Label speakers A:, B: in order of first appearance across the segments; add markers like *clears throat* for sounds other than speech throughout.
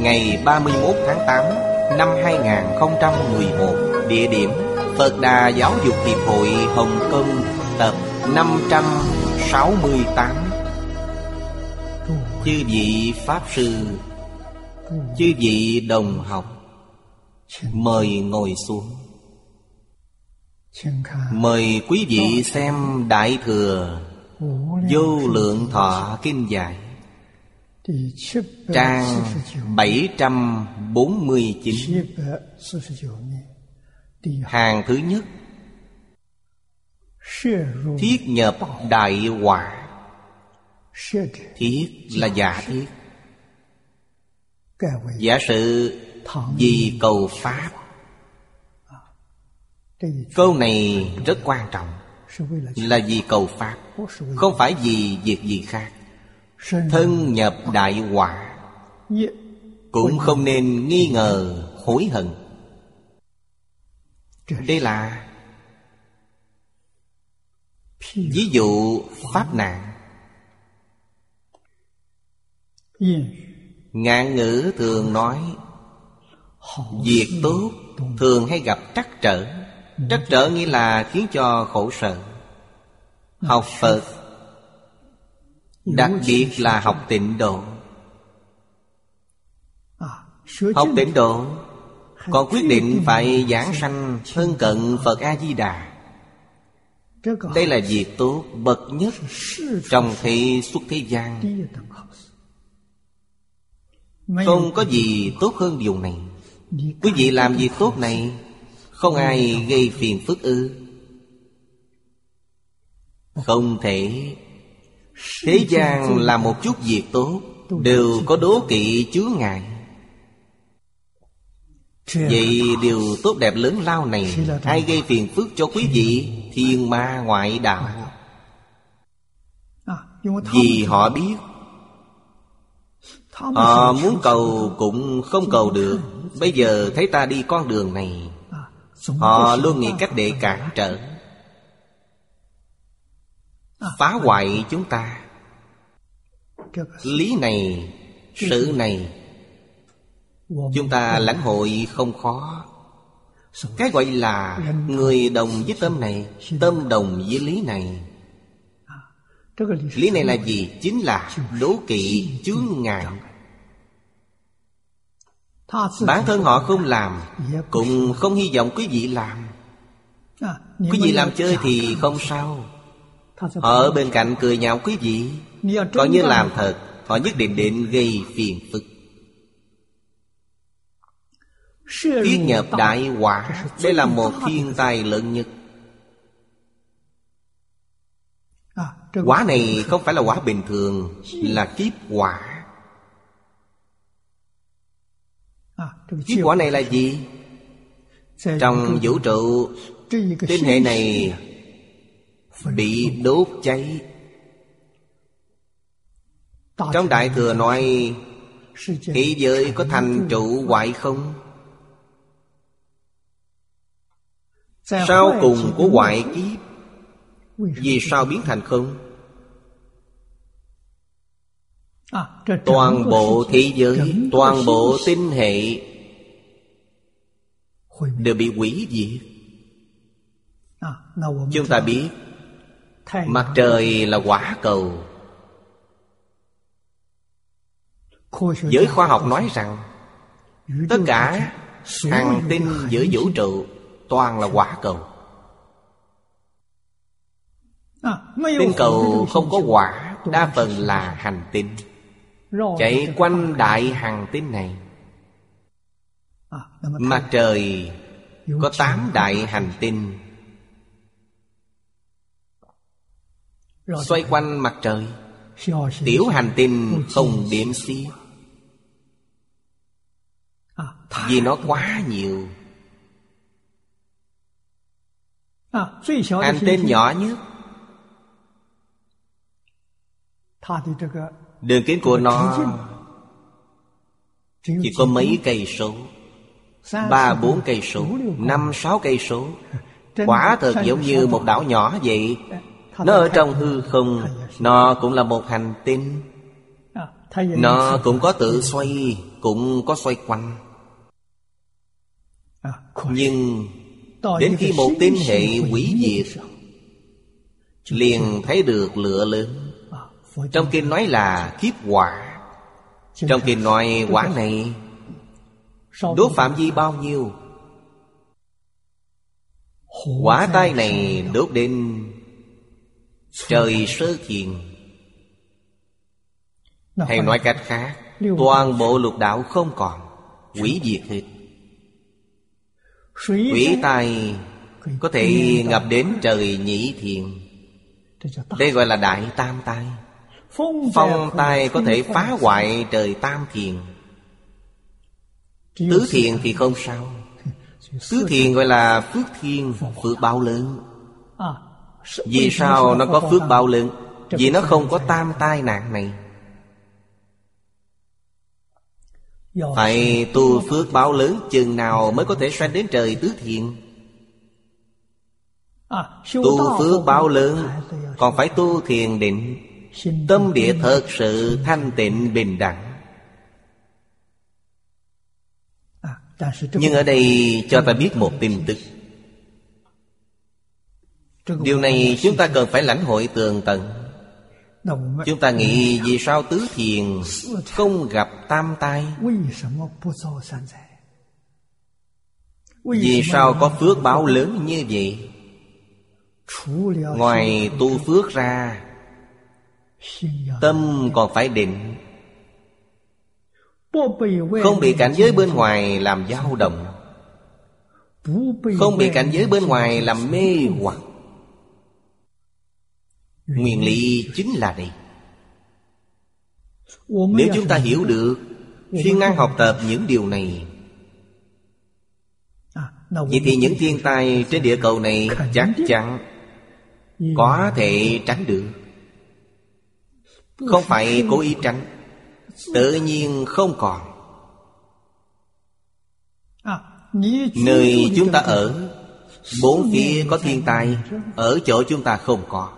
A: Ngày 31 tháng 8 Năm 2011 Địa điểm Phật Đà Giáo dục Hiệp hội Hồng Kông, Tập 568 Chư vị Pháp Sư, Chư vị đồng học, Mời ngồi xuống. Mời quý vị xem Đại Thừa Vô Lượng Thọ Kinh Giải. Trang 749 Hàng thứ nhất. Thiết nhập đại quả Thiết là giả thiết. Giả sử vì cầu Pháp. Câu này rất quan trọng. Là vì cầu Pháp. Không phải vì việc gì khác Thân nhập đại quả Cũng không nên nghi ngờ hối hận. Đây là Ví dụ Pháp nạn. Ngạn ngữ thường nói Việc tốt thường hay gặp trắc trở. Trắc trở nghĩa là khiến cho khổ sở. Học Phật Đặc biệt là học tịnh độ. Học tịnh độ Còn quyết định phải giảng sanh thân cận Phật A-di-đà. Đây là việc tốt bậc nhất Trong thế xuất thế gian. Không có gì tốt hơn điều này. Quý vị làm việc tốt này, Không ai gây phiền phức ư. Không thể Thế gian là một chút việc tốt, Đều có đố kỵ chứa ngại. Vậy điều tốt đẹp lớn lao này Ai gây phiền phức cho quý vị, Thiên ma ngoại đạo? Vì họ biết, Họ muốn cầu cũng không cầu được. Bây giờ thấy ta đi con đường này, Họ luôn nghĩ cách để cản trở. Phá hoại chúng ta. Lý này Sự này Chúng ta lãnh hội không khó. Cái gọi là Người đồng với tâm này Tâm đồng với lý này. Lý này là gì? Chính là đố kỵ chướng ngại. Bản thân họ không làm Cũng không hy vọng quý vị làm. Quý vị làm chơi thì không sao Họ ở bên cạnh cười nhạo quý vị Còn như làm thật Họ nhất định định gây phiền phức. Thiết nhập đại quả Đây là một thiên tai lớn nhất. Quả này không phải là quả bình thường Là kiếp quả. Kiếp quả này là gì? Trong vũ trụ Tinh hệ này Bị đốt cháy. Trong Đại Thừa nói Thế giới có thành trụ hoại không? Sau cùng của hoại kiếp? Vì sao biến thành không? Toàn bộ thế giới Toàn bộ tinh hệ Đều bị hủy diệt. Chúng ta biết Mặt trời là quả cầu. Giới khoa học nói rằng Tất cả Hằng tinh giữa vũ trụ Toàn là quả cầu. Tinh cầu không có quả Đa phần là hành tinh. Chạy quanh đại hành tinh này. Mặt trời. có tám đại hành tinh Xoay quanh mặt trời. Tiểu hành tinh không điểm xiết Vì nó quá nhiều. Hành tinh nhỏ nhất. Đường kính của nó Chỉ có mấy cây số. Ba bốn cây số. Năm sáu cây số. *laughs* Quả thật giống như một đảo nhỏ vậy Nó ở trong hư không Nó cũng là một hành tinh. Nó cũng có tự xoay Cũng có xoay quanh. Nhưng Đến khi một tinh hệ hủy diệt Liền thấy được lửa lớn. Trong kinh nói là kiếp quả Trong kinh nói quả này Đốt phạm vi bao nhiêu? Quả tai này đốt đến Trời sơ thiền Hay nói cách khác Toàn bộ lục đạo không còn Quỷ diệt hết. Quỷ tai Có thể ngập đến trời nhĩ thiền. Đây gọi là đại tam tai. Phong tai có thể phá hoại trời tam thiền. Tứ thiền thì không sao. *laughs* Tứ thiền gọi là phước thiên Phước bao lớn Vì sao nó có phước bao lớn? Vì nó không có tam tai nạn này. Phải tu phước báo lớn chừng nào mới có thể sanh đến trời tứ thiện. Tu phước báo lớn Còn phải tu thiền định. Tâm địa thật sự thanh tịnh bình đẳng. Nhưng ở đây cho ta biết một tin tức Điều này chúng ta cần phải lãnh hội tường tận. Chúng ta nghĩ vì sao tứ thiền không gặp tam tai? Vì sao có phước báo lớn như vậy? Ngoài tu phước ra Tâm còn phải định. Không bị cảnh giới bên ngoài làm dao động. Không bị cảnh giới bên ngoài làm mê hoặc Nguyên lý chính là đây Nếu chúng ta hiểu được Siêng năng học tập những điều này, Vậy thì những thiên tai trên địa cầu này chắc chắn Có thể tránh được. Không phải cố ý tránh, Tự nhiên không còn. Nơi chúng ta ở, Bốn kia có thiên tai, Ở chỗ chúng ta không có.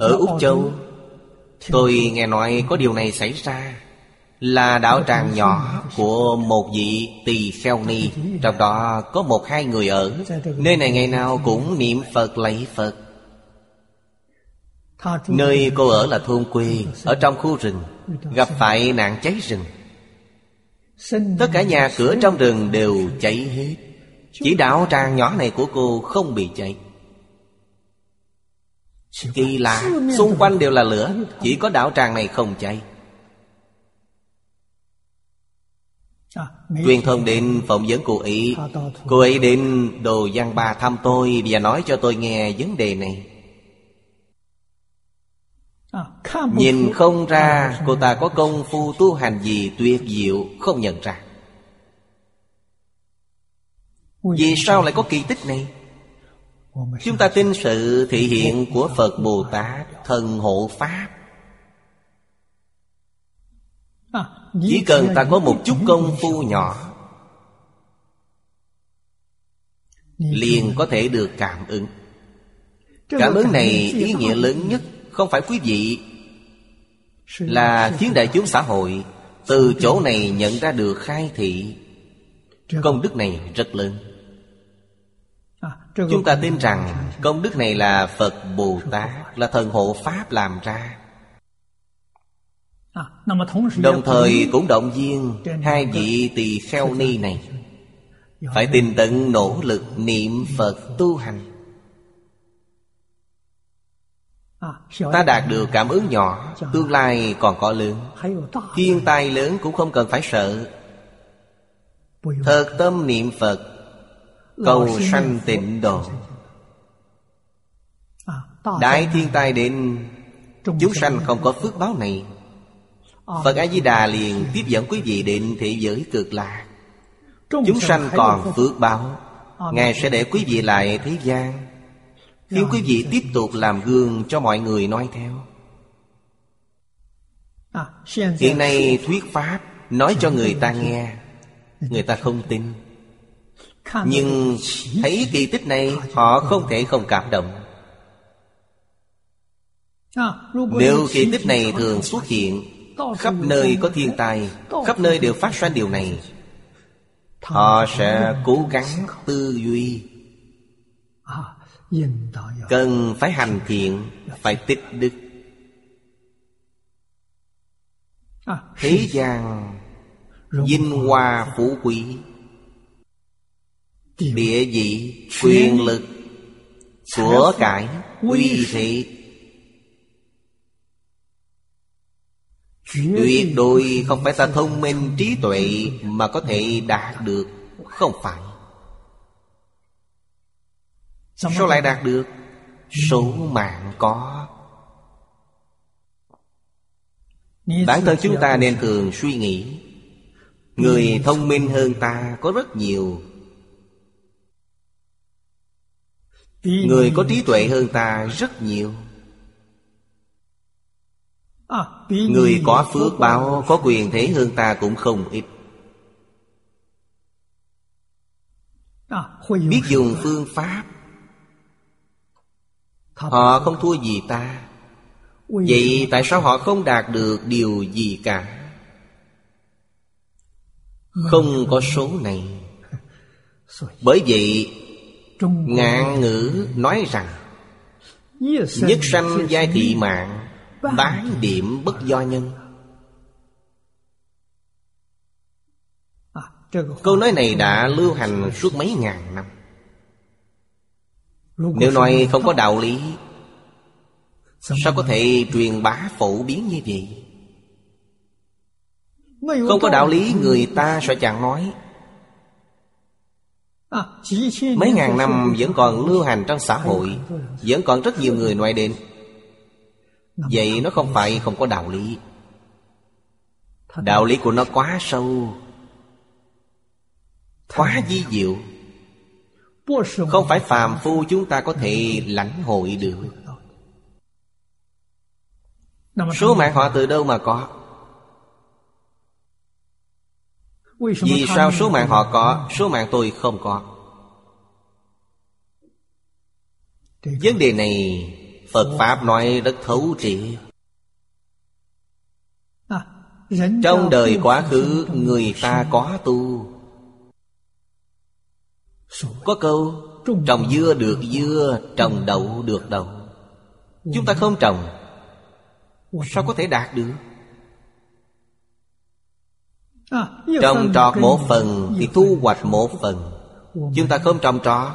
A: Ở Úc Châu Tôi nghe nói có điều này xảy ra Là đạo tràng nhỏ của một vị tỳ kheo ni Trong đó có một hai người ở. Nơi này ngày nào cũng niệm Phật lạy Phật. Nơi cô ở là thôn quê Ở trong khu rừng Gặp phải nạn cháy rừng. Tất cả nhà cửa trong rừng đều cháy hết. Chỉ đạo tràng nhỏ này của cô không bị cháy Kỳ lạ Xung quanh đều là lửa Chỉ có đạo tràng này không cháy. Truyền thông đến phỏng vấn cô ấy. Cô ấy đến đồ văn ba thăm tôi Và nói cho tôi nghe vấn đề này. Nhìn không ra cô ta có công phu tu hành gì tuyệt diệu Không nhận ra. Vì sao lại có kỳ tích này Chúng ta tin sự thị hiện của Phật Bồ Tát Thần hộ Pháp. Chỉ cần ta có một chút công phu nhỏ, Liền có thể được cảm ứng. Cảm ứng này ý nghĩa lớn nhất, Không phải quý vị, Là khiến đại chúng xã hội Từ chỗ này nhận ra được khai thị. Công đức này rất lớn. Chúng ta tin rằng công đức này là Phật Bồ Tát Là thần hộ Pháp làm ra. Đồng thời cũng động viên Hai vị tỳ kheo ni này. Phải tin tận nỗ lực niệm Phật tu hành. Ta đạt được cảm ứng nhỏ Tương lai còn có lớn. Thiên tai lớn cũng không cần phải sợ. Thật tâm niệm Phật cầu sanh tịnh độ. Đại thiên tai đến chúng sanh không có phước báo này. Phật a di đà liền tiếp dẫn quý vị đến thế giới cực lạc. chúng sanh còn phước báo. Ngài sẽ để quý vị lại thế gian. Nếu quý vị tiếp tục làm gương cho mọi người nói theo. Hiện nay thuyết pháp nói cho người ta nghe người ta không? tin nhưng thấy kỳ tích này họ không thể không cảm động. Nếu kỳ tích này thường xuất hiện khắp nơi có thiên tai khắp nơi đều phát sinh điều này. Họ sẽ cố gắng tư duy. Cần phải hành thiện phải tích đức. Thế gian vinh hoa phú quý địa vị quyền lực của cải uy thị. Tuyệt đối không phải ta thông minh trí tuệ mà có thể đạt được không phải. Sao lại đạt được? Số mạng có. Bản thân chúng ta nên thường suy nghĩ người thông minh hơn ta có rất nhiều người có trí tuệ hơn ta rất nhiều. Người có phước báo có quyền thế hơn ta cũng không ít. Biết dùng phương pháp. Họ không thua gì ta. Vậy tại sao họ không đạt được điều gì cả? Không có số này. *laughs* Bởi vậy Ngạn ngữ nói rằng Nhất sanh giai thị mạng Bán điểm bất do nhân. Câu nói này đã lưu hành suốt mấy ngàn năm. Nếu nói không có đạo lý Sao có thể truyền bá phổ biến như vậy? Không có đạo lý người ta sẽ chẳng nói.
B: À,
A: Mấy ngàn năm vẫn còn lưu hành trong xã hội, Vẫn còn rất nhiều người ngoại đến. Vậy nó không phải không có đạo lý. Đạo lý của nó quá sâu, Quá di diệu. Không phải phàm phu chúng ta có thể lãnh hội được. Số mạng họ từ đâu mà có? Vì sao số mạng họ có Số mạng tôi không có? Vấn đề này Phật Pháp nói rất thấu triệt. Trong đời quá khứ Người ta có tu. Có câu Trồng dưa được dưa Trồng đậu được đậu. Chúng ta không trồng. Sao có thể đạt được? Trồng trọt một phần thì thu hoạch một phần. Chúng ta không trồng trọt.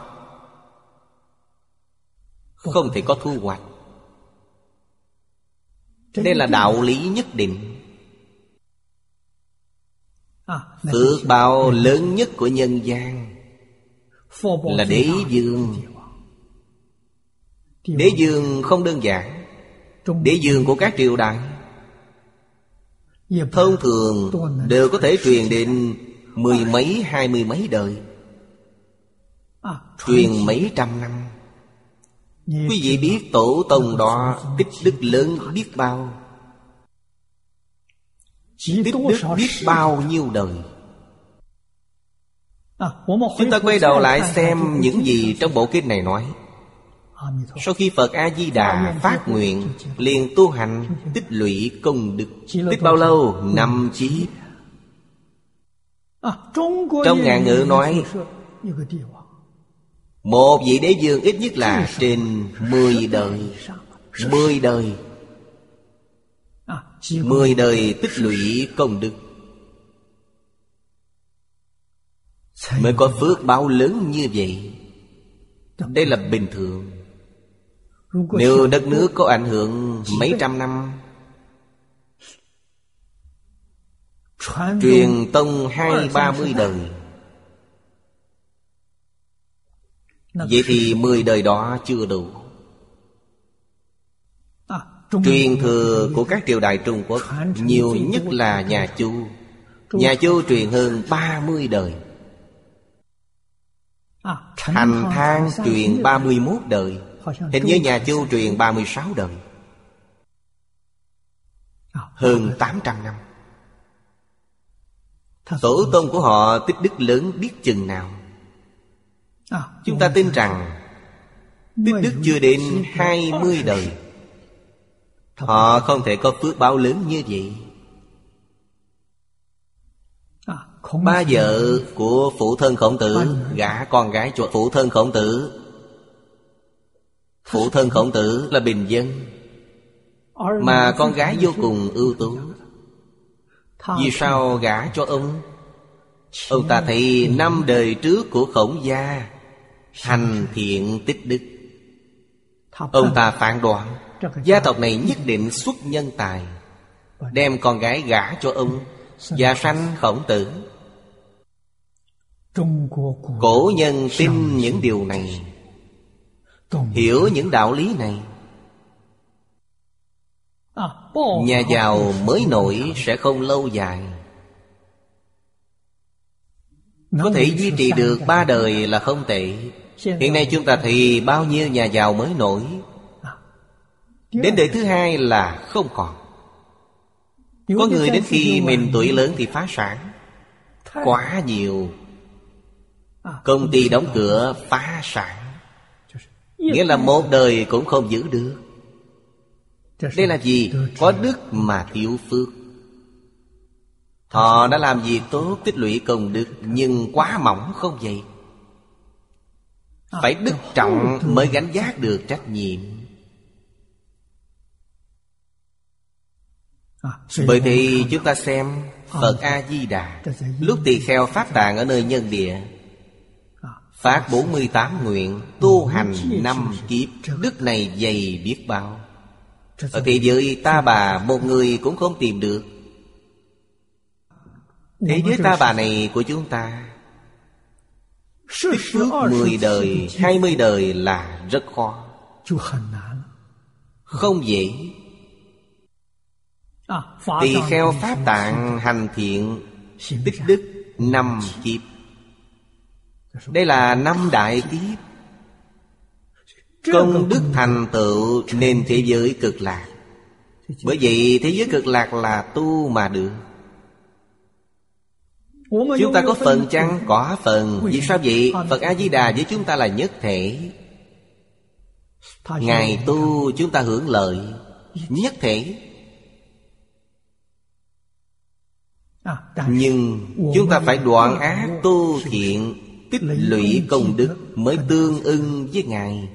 A: Không thể có thu hoạch. Đây là đạo lý nhất định. Phước bao lớn nhất của nhân gian Là đế dương. Đế dương không đơn giản. Đế dương của các triều đại thông thường đều có thể truyền đến mười mấy hai mươi mấy đời. Truyền mấy trăm năm. Quý vị biết tổ tông đó tích đức lớn biết bao? Tích đức biết bao nhiêu đời? Chúng ta quay đầu lại xem những gì trong bộ kinh này nói sau khi phật a di đà phát nguyện liền tu hành tích lũy công đức. Tích bao lâu? năm chí. Trong
B: ngàn
A: ngữ nói một vị đế dương ít nhất là trên mười đời. mười đời. Mười đời tích lũy công đức. Mới có phước báo lớn như vậy. Đây là bình thường. Nếu đất nước có ảnh hưởng mấy trăm năm Truyền tông hai ba mươi đời. Vậy thì mười đời đó chưa đủ. Truyền thừa của các triều đại Trung Quốc Nhiều nhất là nhà Chu. Nhà Chu truyền hơn
B: ba mươi
A: đời.
B: Hành
A: thang truyền
B: ba mươi
A: 31 đời. Hình như nhà Chu truyền 36 đời. Hơn 800 năm. Tổ tôn của họ tích đức lớn biết chừng nào. Chúng ta tin rằng Tích đức chưa đến 20 đời. Họ không thể có phước báo lớn như vậy. Ba vợ của phụ thân khổng tử Gả con gái cho phụ thân khổng tử. Phụ thân khổng tử là bình dân. Mà con gái vô cùng ưu tú. Vì sao gả cho ông? Ông ta thấy năm đời trước của khổng gia Hành thiện tích đức. Ông ta phản đoán, Gia tộc này nhất định xuất nhân tài, Đem con gái gả cho ông gia sanh khổng tử. Cổ nhân tin những điều này hiểu những đạo lý này. Nhà giàu mới nổi sẽ không lâu dài. Có thể duy trì được ba đời là không tệ. Hiện nay chúng ta thì bao nhiêu nhà giàu mới nổi? Đến đời thứ hai là không còn. Có người đến khi mình tuổi lớn thì phá sản. Quá nhiều. Công ty đóng cửa phá sản. Nghĩa là một đời cũng không giữ được. Đây là gì? Có đức mà thiếu phước. Họ đã làm việc tốt tích lũy công đức, Nhưng quá mỏng không vậy? Phải đức trọng mới gánh giác được trách nhiệm. Bởi thì chúng ta xem Phật A-di-đà Lúc tỳ kheo phát tạng ở nơi nhân địa Phát 48 nguyện Tu hành năm kiếp, Đức này dày biết bao. Ở thế giới ta bà, Một người cũng không tìm được. Thế giới ta bà này của chúng ta Tích phước 10 đời 20 đời là rất khó. Không dễ. Tỳ kheo pháp tạng hành thiện, Tích đức năm kiếp. Đây là năm đại kiếp Công đức thành tựu nên thế giới cực lạc. Bởi vậy thế giới cực lạc là tu mà được. Chúng ta có phần chăng? Có phần. Vì sao vậy? Phật A-di-đà với chúng ta là nhất thể. Ngài tu, chúng ta hưởng lợi. Nhất thể. Nhưng chúng ta phải đoạn ác tu thiện tích lũy công đức mới tương ưng với Ngài.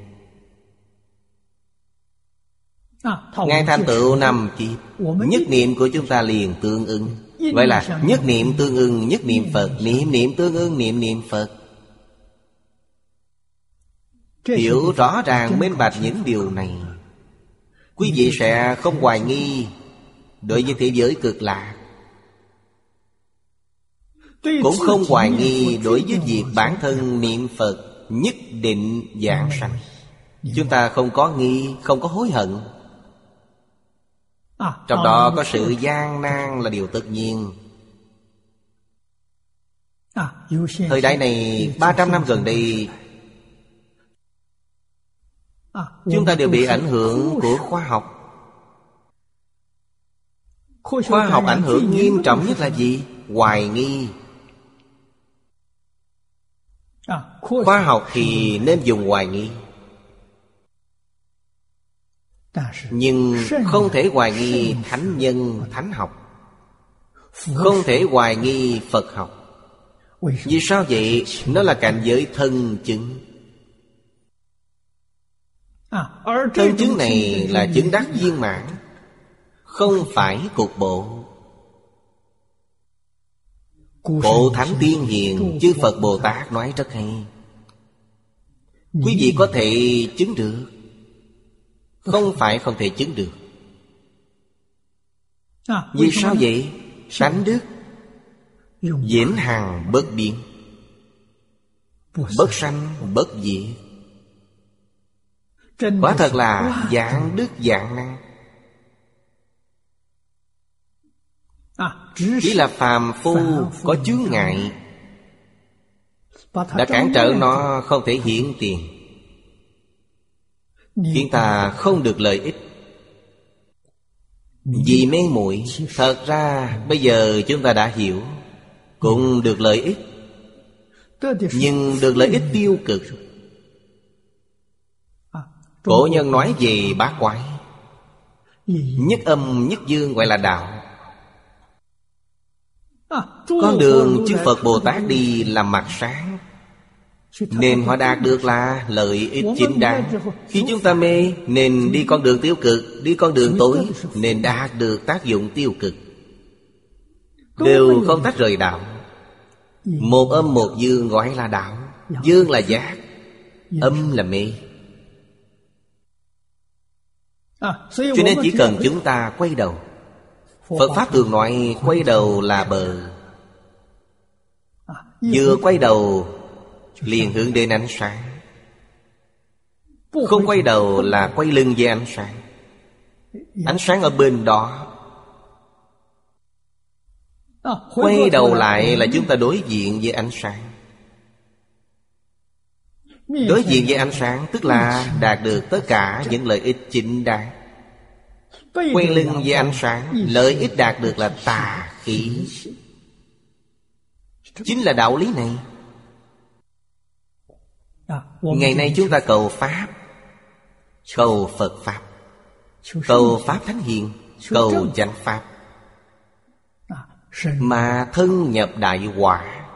A: Ngài thành tựu năm kiếp Nhất niệm của chúng ta liền tương ưng. Vậy là nhất niệm tương ưng Nhất niệm Phật Niệm niệm tương ưng Niệm niệm Phật. Hiểu rõ ràng minh bạch những điều này Quý vị sẽ không hoài nghi Đối với thế giới cực lạc. Cũng không hoài nghi đối với việc bản thân niệm Phật Nhất định giảng sanh. Chúng ta không có nghi, không có hối hận. Trong đó có sự gian nan là điều tự nhiên. Thời đại này 300 năm gần đây Chúng ta đều bị ảnh hưởng của khoa học. Khoa học ảnh hưởng nghiêm trọng nhất là gì? Hoài nghi khoa học thì nên dùng hoài nghi. Nhưng không thể hoài nghi thánh nhân thánh học. Không thể hoài nghi phật học. Vì sao vậy? Nó là cảnh giới thân chứng. Thân chứng này là chứng đắc viên mãn không phải. cục bộ.
B: Cổ
A: Thánh Tiên Hiền Chư Phật Bồ Tát nói rất hay. Quý vị có thể chứng được. Không phải không thể chứng được.
B: À,
A: Vì sao vậy? Tánh đức Diễn hằng bất biến. Bất sanh bất diệt. Quả thật là dạng đức dạng năng Chỉ là phàm phu có chướng ngại. Đã cản trở nó không thể hiện tiền. Khiến ta không được lợi ích. Vì mê muội Thật ra bây giờ chúng ta đã hiểu Cũng được lợi ích. Nhưng được lợi ích tiêu cực.
B: À,
A: Cổ nhân nói về bát quái. Nhất âm nhất dương gọi là đạo.
B: À,
A: Con đường chư Phật Bồ Tát đi là mặt sáng. Nên họ đạt được là lợi ích chính đáng. Khi chúng ta mê Nên đi con đường tiêu cực. Đi con đường tối Nên đạt được tác dụng tiêu cực. Đều không tách rời đạo. Một âm một dương gọi là đạo. Dương là giác. Âm là mê.
B: À,
A: Cho nên chỉ cần chúng ta quay đầu. Phật Pháp thường nói quay đầu là bờ Vừa quay đầu, liền hướng đến ánh sáng. Không quay đầu là quay lưng về ánh sáng. Ánh sáng ở bên đó. Quay đầu lại là chúng ta đối diện với ánh sáng. Đối diện với ánh sáng tức là đạt được tất cả những lợi ích chính đáng. Quay lưng với ánh sáng, Lợi ích đạt được là tà khí. Chính là đạo lý này.
B: À,
A: Ngày nay chúng ta cầu Pháp Cầu Phật Pháp Cầu Pháp Thánh Hiền Cầu chánh Pháp.
B: À,
A: Mà thân nhập đại quả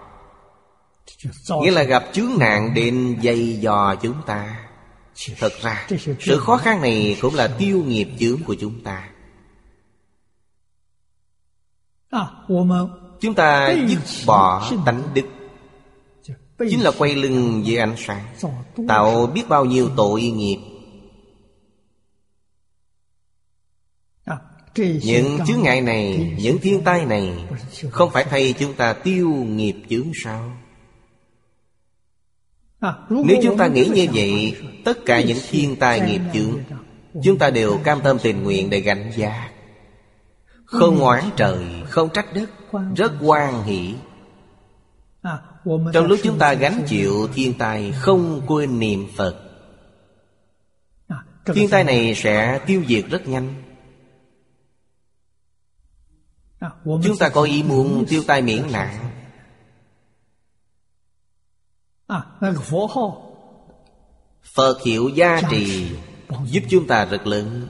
A: Nghĩa là gặp chướng nạn đến dây dò chúng ta. Thật ra Sự khó khăn này cũng là tiêu nghiệp chướng của chúng ta.
B: À,
A: Chúng ta dứt bỏ tánh đức. Chính là quay lưng với ánh sáng. Tạo biết bao nhiêu tội nghiệp.
B: À,
A: Những chướng ngại này Những thiên tai này Không phải thay chúng ta tiêu nghiệp chướng sao?
B: À,
A: Nếu chúng ta nghĩ như vậy Tất cả những thiên tai nghiệp chướng Chúng ta đều cam tâm tình nguyện để gánh giác không oán trời, không trách đất Rất hoan hỷ. Trong lúc chúng ta gánh chịu thiên tai Không quên niệm Phật. Thiên tai này sẽ tiêu diệt rất nhanh. Chúng ta có ý muốn tiêu tai miễn nạn. Phật hiểu giá trị, Giúp chúng ta rất lớn.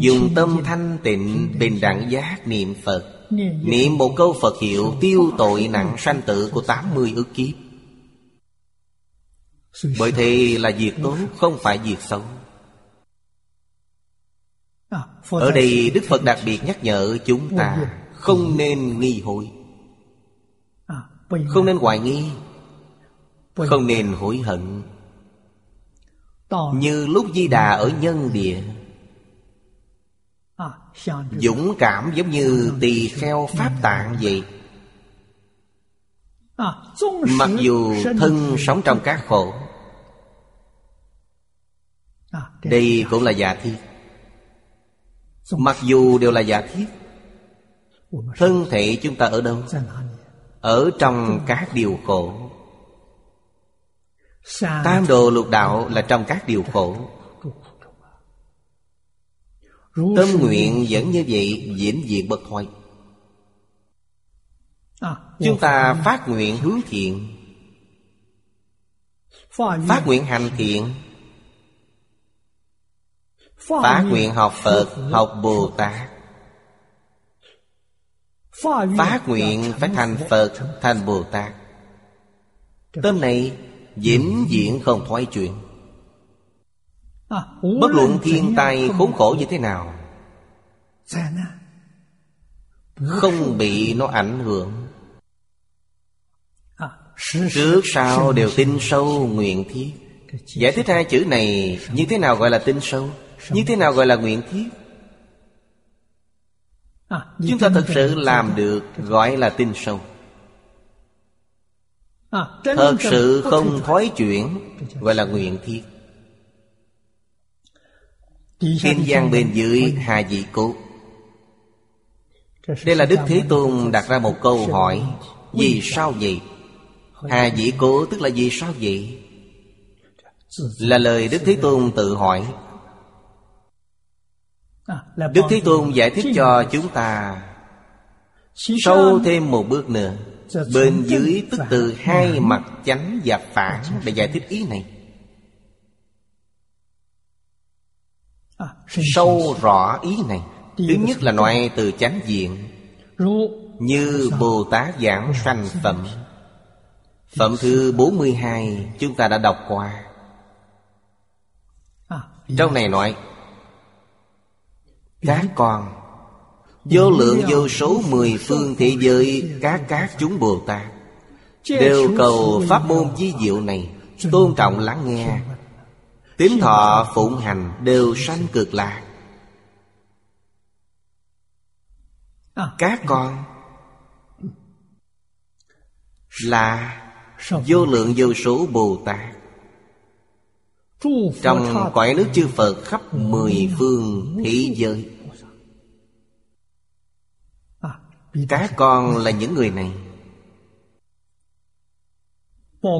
A: Dùng tâm thanh tịnh bình đẳng giác niệm Phật. Niệm một câu Phật hiệu tiêu tội nặng sanh tử của 80 ức kiếp. Bởi thế là việc tốt không phải việc xấu. Ở đây Đức Phật đặc biệt nhắc nhở chúng ta Không nên nghi
B: hội
A: Không nên hoài nghi. Không nên hối hận. Như lúc Di Đà ở nhân địa Dũng cảm giống như tỳ kheo pháp tạng vậy. Mặc dù thân sống trong các khổ, Đây cũng là giả thiết. Mặc dù đều là giả thiết, Thân thể chúng ta ở đâu? Ở trong các điều khổ. Tam đồ lục đạo là trong các điều khổ. Tâm nguyện vẫn như vậy vĩnh viễn bất
B: hoại
A: Chúng ta phát nguyện hướng thiện. Phát nguyện hành thiện. Phát nguyện học Phật, học Bồ Tát. Phát nguyện phải thành Phật, thành Bồ Tát. Tâm này vĩnh viễn không thoái
B: chuyện.
A: Bất luận thiên tai khốn khổ như thế nào Không bị nó ảnh hưởng. Trước sau đều tin sâu nguyện thiết. Giải thích hai chữ này Như thế nào gọi là tin sâu? Như thế nào gọi là nguyện thiết? Chúng ta thật sự làm được Gọi là tin sâu. Thật sự không thói chuyển Gọi là nguyện thiết. Kim
B: giang
A: bên dưới hà dị
B: cố.
A: Đây là Đức Thế Tôn đặt ra một câu hỏi Vì sao vậy? Hà dị cố tức là vì sao vậy? Là lời Đức Thế Tôn tự hỏi. Đức Thế Tôn giải thích cho chúng ta Sâu thêm một bước nữa. Bên dưới tức từ hai mặt chánh và phản Để giải thích ý này. Sâu rõ ý này Thứ nhất là nói từ chánh diện.
B: 如
A: Như Bồ Tát giảng sanh phẩm. Phẩm thứ 42 chúng ta đã đọc qua.
B: 啊
A: ，Trong này nói Các con Vô lượng vô số mười phương thế giới Các các chúng Bồ Tát Đều cầu pháp môn di diệu này Tôn trọng lắng nghe Tín thọ phụng hành đều sanh cực lạc.
B: À.
A: Các con Là Vô lượng vô số Bồ Tát. Trong cõi nước chư Phật khắp mười phương thế giới. Các con là những người này.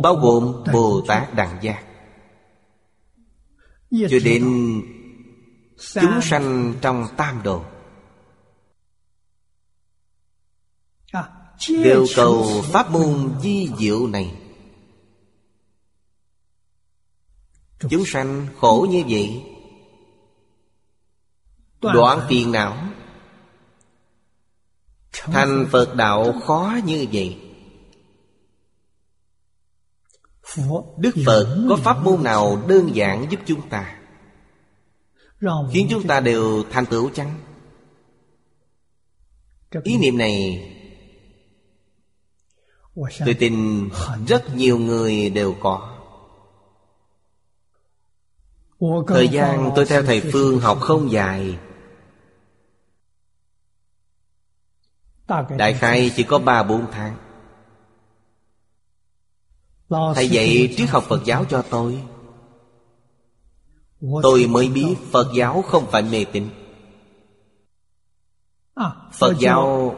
A: Bao gồm Bồ Tát Đằng Giác cho đến chúng sanh trong tam đồ. Đều cầu pháp môn di diệu này. Chúng sanh khổ như vậy đoạn phiền não. Thành phật đạo khó như vậy. Đức Phật có pháp môn nào đơn giản giúp chúng ta? Khiến chúng ta đều thành tựu chăng? Ý niệm này Tôi tin rất nhiều người đều có. Thời gian tôi theo thầy Phương học không dài. Đại khai chỉ có 3-4 tháng. Thầy dạy triết học Phật giáo cho tôi. Tôi mới biết Phật giáo không phải mê tín. Phật giáo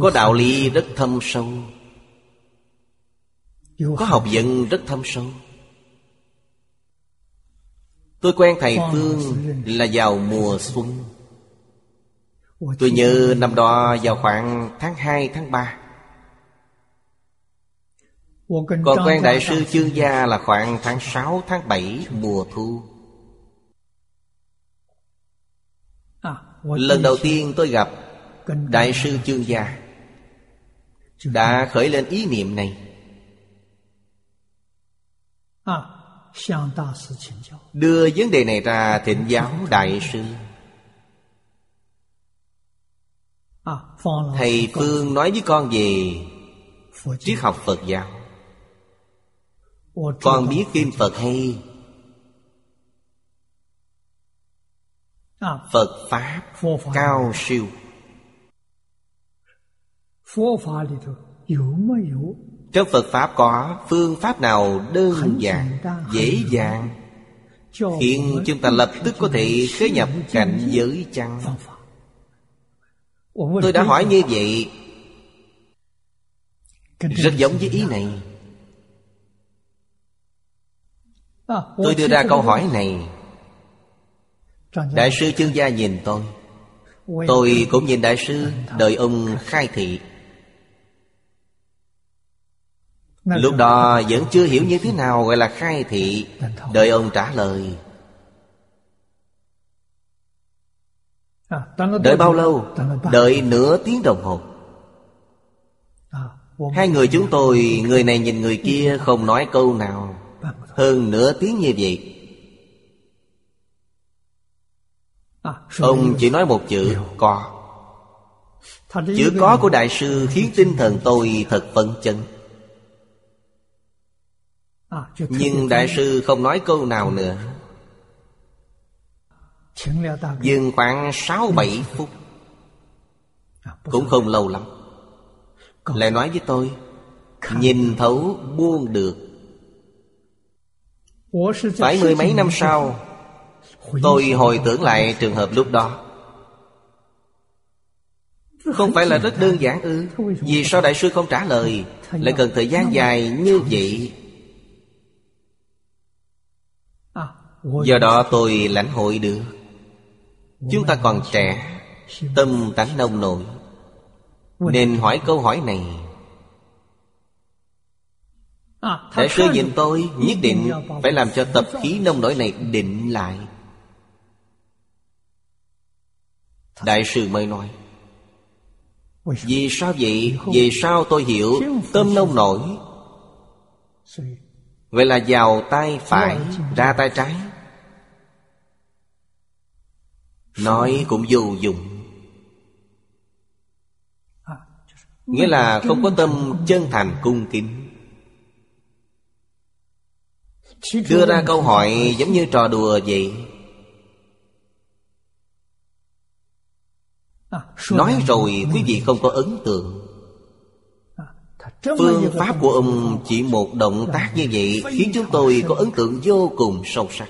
A: có đạo lý rất thâm sâu. Có học vấn rất thâm sâu. Tôi quen thầy Phương là vào mùa xuân. Tôi nhớ năm đó vào khoảng tháng 2, tháng 3 còn quen Đại sư Chương Gia là khoảng tháng 6, tháng 7 mùa thu. Lần đầu tiên tôi gặp Đại sư Chương Gia. Đã khởi lên ý niệm này. Đưa vấn đề này ra thịnh giáo Đại sư. Thầy Phương nói với con về
B: Triết
A: học Phật giáo. Con biết kim Phật hay? Phật Pháp cao siêu. Trong Phật Pháp có phương pháp nào đơn giản, dễ dàng? Khiến chúng ta lập tức có thể khế nhập cảnh giới chăng? Tôi đã hỏi như vậy. Rất giống với ý này. Tôi đưa ra câu hỏi này. Đại sư chương gia nhìn tôi. Tôi cũng nhìn đại sư Đợi ông khai thị. Lúc đó vẫn chưa hiểu như thế nào gọi là khai thị. Đợi ông trả lời. Đợi bao lâu? Đợi nửa tiếng đồng hồ. Hai người chúng tôi Người này nhìn người kia không nói câu nào hơn nửa tiếng như vậy. Ông chỉ nói một chữ có. Chữ có của đại sư khiến tinh thần tôi thật phấn chấn. Nhưng đại sư không nói câu nào nữa. Dừng khoảng 6-7 phút Cũng không lâu lắm. Lại nói với tôi Nhìn thấu buông được phải mười mấy năm sau Tôi hồi tưởng lại trường hợp lúc đó. Không phải là rất đơn giản ư. Vì sao đại sư không trả lời? Lại cần thời gian dài như vậy. Do đó tôi lãnh hội được. Chúng ta còn trẻ Tâm tánh nông nổi. Nên hỏi câu hỏi này để
B: cơ
A: nhìn tôi nhất định Phải làm cho tập khí nông nổi này định lại. Đại sư mới nói Vì sao vậy? Vì sao tôi hiểu tâm nông nổi? Vậy là vào tay phải Ra tay trái. Nói cũng vô dụng. Nghĩa là không có tâm chân thành cung kính đưa ra câu hỏi giống như trò đùa vậy. Nói rồi quý vị không có ấn tượng. Phương pháp của ông chỉ một động tác như vậy khiến chúng tôi có ấn tượng vô cùng sâu sắc.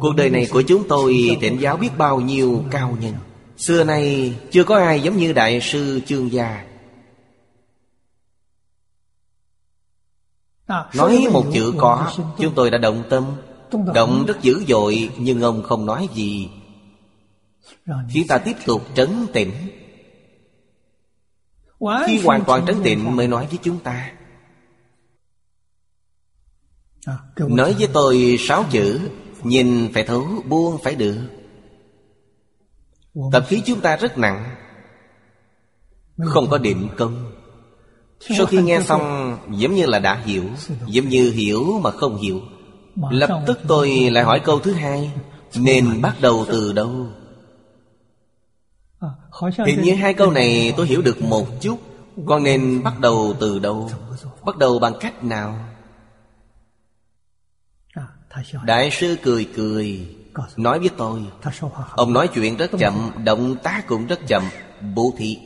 A: Cuộc đời này của chúng tôi thỉnh giáo biết bao nhiêu cao nhân. Xưa nay chưa có ai giống như đại sư trương gia. Nói một chữ có, Chúng tôi đã động tâm. Động rất dữ dội, Nhưng ông không nói gì. Khi ta tiếp tục trấn tĩnh Khi hoàn toàn trấn tĩnh mới nói với chúng ta. Nói với tôi sáu chữ, Nhìn phải thấu, buông phải được. Tập khí chúng ta rất nặng, Không có điểm công sau khi nghe xong Giống như là đã hiểu Giống như hiểu mà không hiểu. Lập tức tôi lại hỏi câu thứ hai Nên bắt đầu từ đâu? Hình như hai câu này tôi hiểu được một chút Con nên bắt đầu từ đâu? Bắt đầu bằng cách nào? Đại sư cười cười Nói với tôi. Ông nói chuyện rất chậm Động tác cũng rất chậm. Bố thị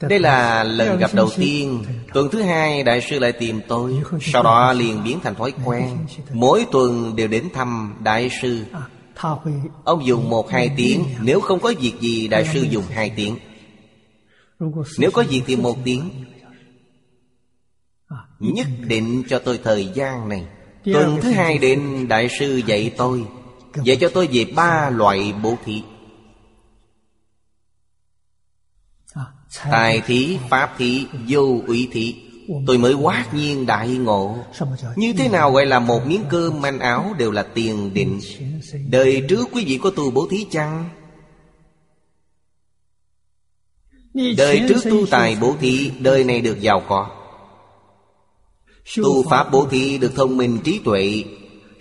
A: đây là lần gặp đầu tiên Tuần thứ hai đại sư lại tìm tôi Sau đó liền biến thành thói quen. Mỗi tuần đều đến thăm đại sư. Ông dùng một hai tiếng. Nếu không có việc gì đại sư dùng hai tiếng. Nếu có việc thì một tiếng. Nhất định cho tôi thời gian này. Tuần thứ hai đến đại sư dạy tôi. Dạy cho tôi về ba loại
B: bổ thị.
A: Tài thí, pháp thí, vô ủy thí. Tôi mới quát nhiên đại ngộ. Như thế nào gọi là một miếng cơm manh áo đều là tiền định? Đời trước quý vị có tu bố thí chăng? Đời trước tu tài bố thí Đời này được giàu có. Tu pháp bố thí được thông minh trí tuệ.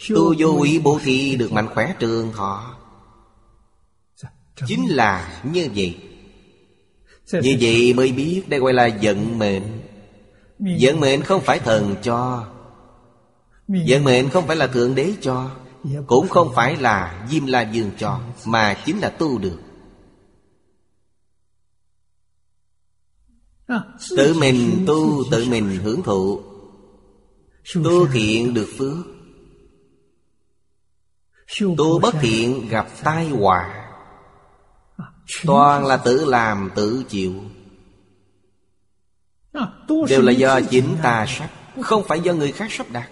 A: Tu vô ý bố thí được mạnh khỏe trường
B: thọ.
A: Chính là như vậy. Như vậy mới biết đây gọi là vận mệnh. Vận mệnh không phải thần cho. Vận mệnh không phải là Thượng Đế cho. Cũng không phải là Diêm La Dương cho Mà chính là tu được. Tự mình tu tự mình hưởng thụ. Tu thiện được phước. Tu bất thiện gặp tai họa. Toàn là tự làm tự chịu. Đều là do chính ta sắp Không phải do người khác sắp đặt.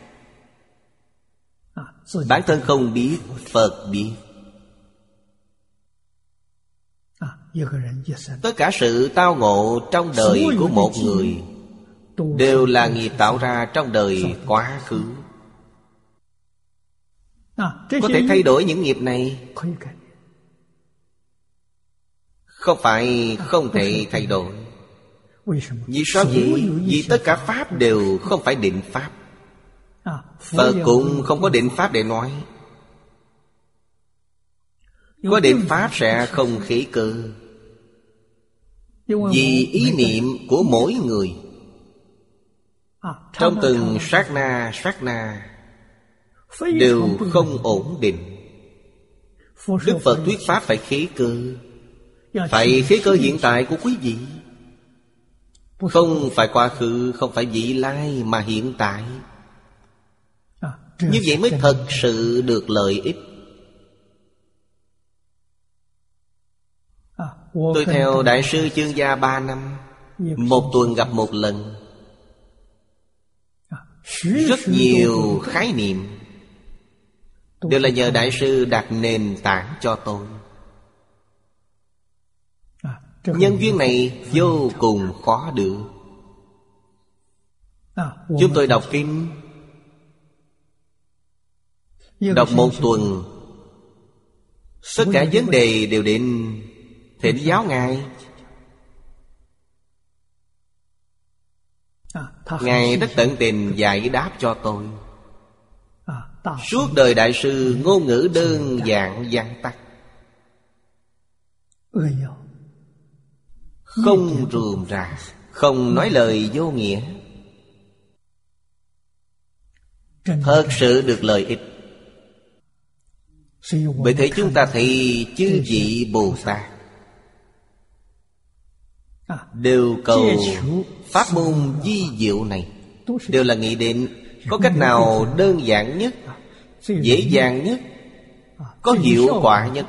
A: Bản thân không biết Phật biết. Tất cả sự tao ngộ trong đời của một người Đều là nghiệp tạo ra trong đời quá khứ. Có thể thay đổi những nghiệp này. Không phải không thể thay đổi? Vì sao vậy? Vì tất cả Pháp đều không phải định Pháp. Phật cũng không có định Pháp để nói. Có định Pháp sẽ không khí cơ. Vì ý niệm của mỗi người. Trong từng sát na sát na, Đều không ổn định. Đức Phật thuyết Pháp phải khí cơ. Phải khí cơ hiện tại của quý vị. Không phải quá khứ Không phải vị lai Mà hiện tại.
B: À,
A: Như vậy mới thật sự được lợi ích.
B: À,
A: Tôi theo Đại sư chương gia ba năm. Một tuần gặp một lần. Rất nhiều khái niệm. Đều là nhờ Đại sư đặt nền tảng cho tôi.
B: à,
A: Nhân duyên này vô cùng khó được.
B: À,
A: Chúng tôi đọc kinh Đọc một tuần. Tất cả vấn đề đều đến Thỉnh giáo Ngài.
B: À,
A: Ngài rất tận tình giải đáp cho tôi.
B: À,
A: Suốt đời Đại sư ngôn ngữ đơn giản văn tắt không rườm rà, Không nói lời vô nghĩa. Thật sự được lợi ích. Bởi thế chúng ta thì chư vị Bồ Tát Đều cầu pháp môn di diệu này, Đều là nghị định có cách nào đơn giản nhất, Dễ dàng nhất, Có hiệu quả nhất.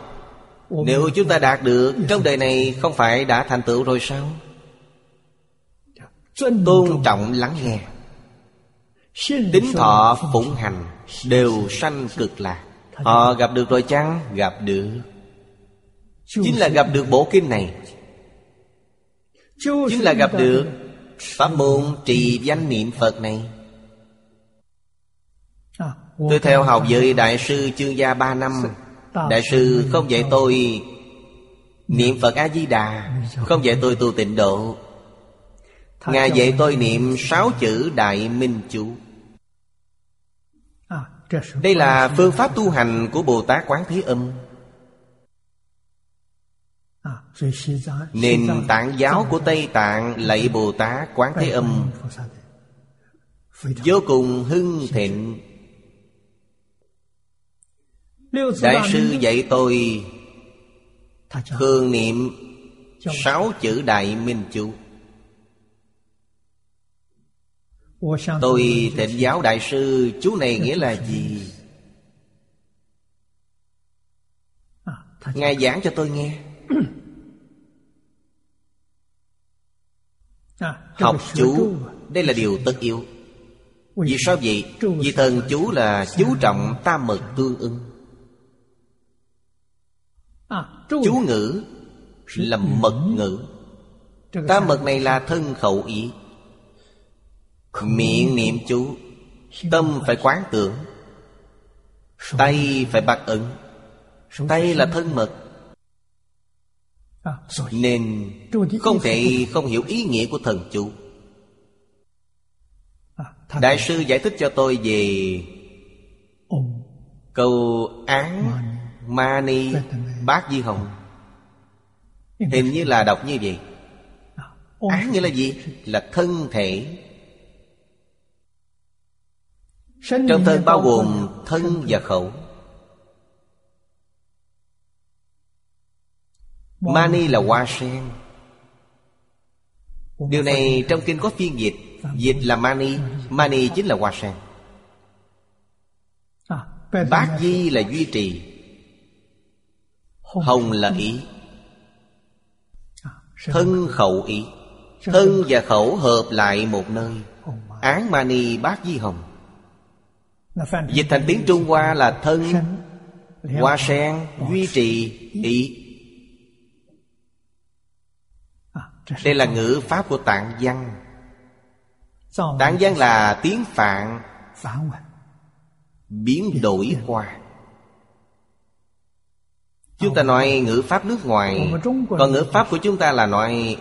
A: Nếu chúng ta đạt được Trong đời này không phải đã thành tựu rồi sao? Tôn trọng. lắng nghe. Tính thọ phụng hành Đều sanh cực lạc. Họ gặp được rồi chăng? Gặp được. Chính là gặp được bộ kinh này. Chính là gặp được Pháp môn trì danh niệm Phật này. Tôi theo học với Đại sư Chương Gia ba năm. Đại sư, không dạy tôi Niệm Phật A-di-đà, Không dạy tôi tu tịnh độ. Ngài dạy tôi niệm sáu chữ Đại Minh Chú. Đây là phương pháp tu hành của Bồ Tát Quán Thế Âm. Nền tảng giáo của Tây Tạng lạy Bồ Tát Quán Thế Âm Vô cùng hưng thịnh. Đại sư dạy tôi Hương niệm Sáu chữ Đại Minh
B: Chủ
A: Tôi thịnh giáo đại sư Chú này nghĩa là gì? Ngài giảng cho tôi nghe. *clears throat* Học chú Đây là điều tất yếu. Vì sao vậy? Vì thần chú. là chú trọng tam mật tương ưng. Chú ngữ là mật ngữ. Tam mật này là thân khẩu ý. Miệng niệm chú. Tâm phải quán tưởng. Tay phải bắt
B: ứng.
A: Tay là thân mật. Nên không thể không hiểu ý nghĩa của thần chú. Đại sư giải thích cho tôi về Câu án Mani Bát Di Hồng. Hình như là đọc như vậy. Án nghĩa là gì? Là thân thể. Trong thân bao gồm thân và khẩu. Mani là hoa sen. Điều này trong kinh có phiên dịch. Dịch là mani. Mani chính là hoa sen. Bác di là duy trì. Hồng là ý. Thân khẩu ý. Thân và khẩu hợp lại một nơi. Án mani bát di hồng. Dịch thành tiếng Trung Hoa là thân Hoa sen duy trì ý. Đây là ngữ pháp của tạng văn. Tạng văn là tiếng Phạn. Biến đổi qua. Chúng ta nói ngữ pháp nước ngoài Còn ngữ pháp của chúng ta là nói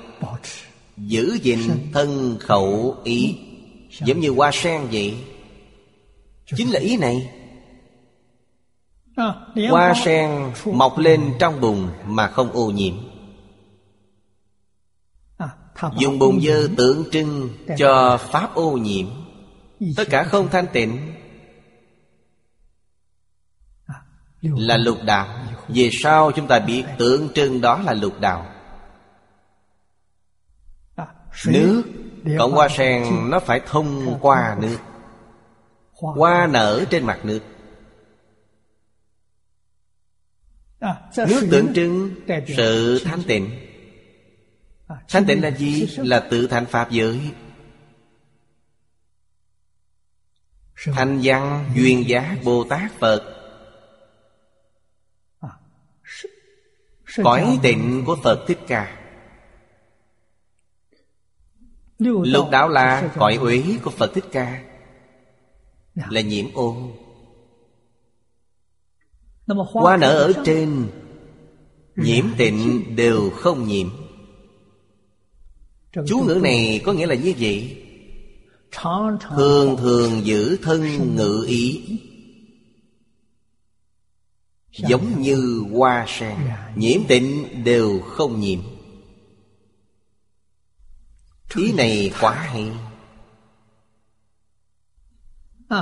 A: Giữ gìn thân khẩu ý. Giống như hoa sen vậy. Chính là ý này. Hoa sen mọc lên trong bùn mà không ô nhiễm. Dùng bùn dơ tượng trưng cho pháp ô nhiễm. Tất cả không thanh tịnh Là lục đạo. Về sau chúng ta biết tượng trưng đó là lục đạo? Nước Cộng hoa sen nó phải thông qua nước. Hoa nở trên mặt nước. Nước tượng trưng sự thanh tịnh. Thanh tịnh là gì? Là tự thành Pháp giới. Thanh văn, duyên giá Bồ Tát, Phật. Cõi tịnh của Phật Thích Ca. Lục đạo là cõi uế của Phật Thích Ca. Là nhiễm ô, Hoa nở ở trên Nhiễm tịnh đều không nhiễm. Chú ngữ này có nghĩa là như vậy. Thường thường giữ thân ngữ ý. Giống như hoa sen Nhiễm tịnh đều không nhiễm. Ý này quá hay.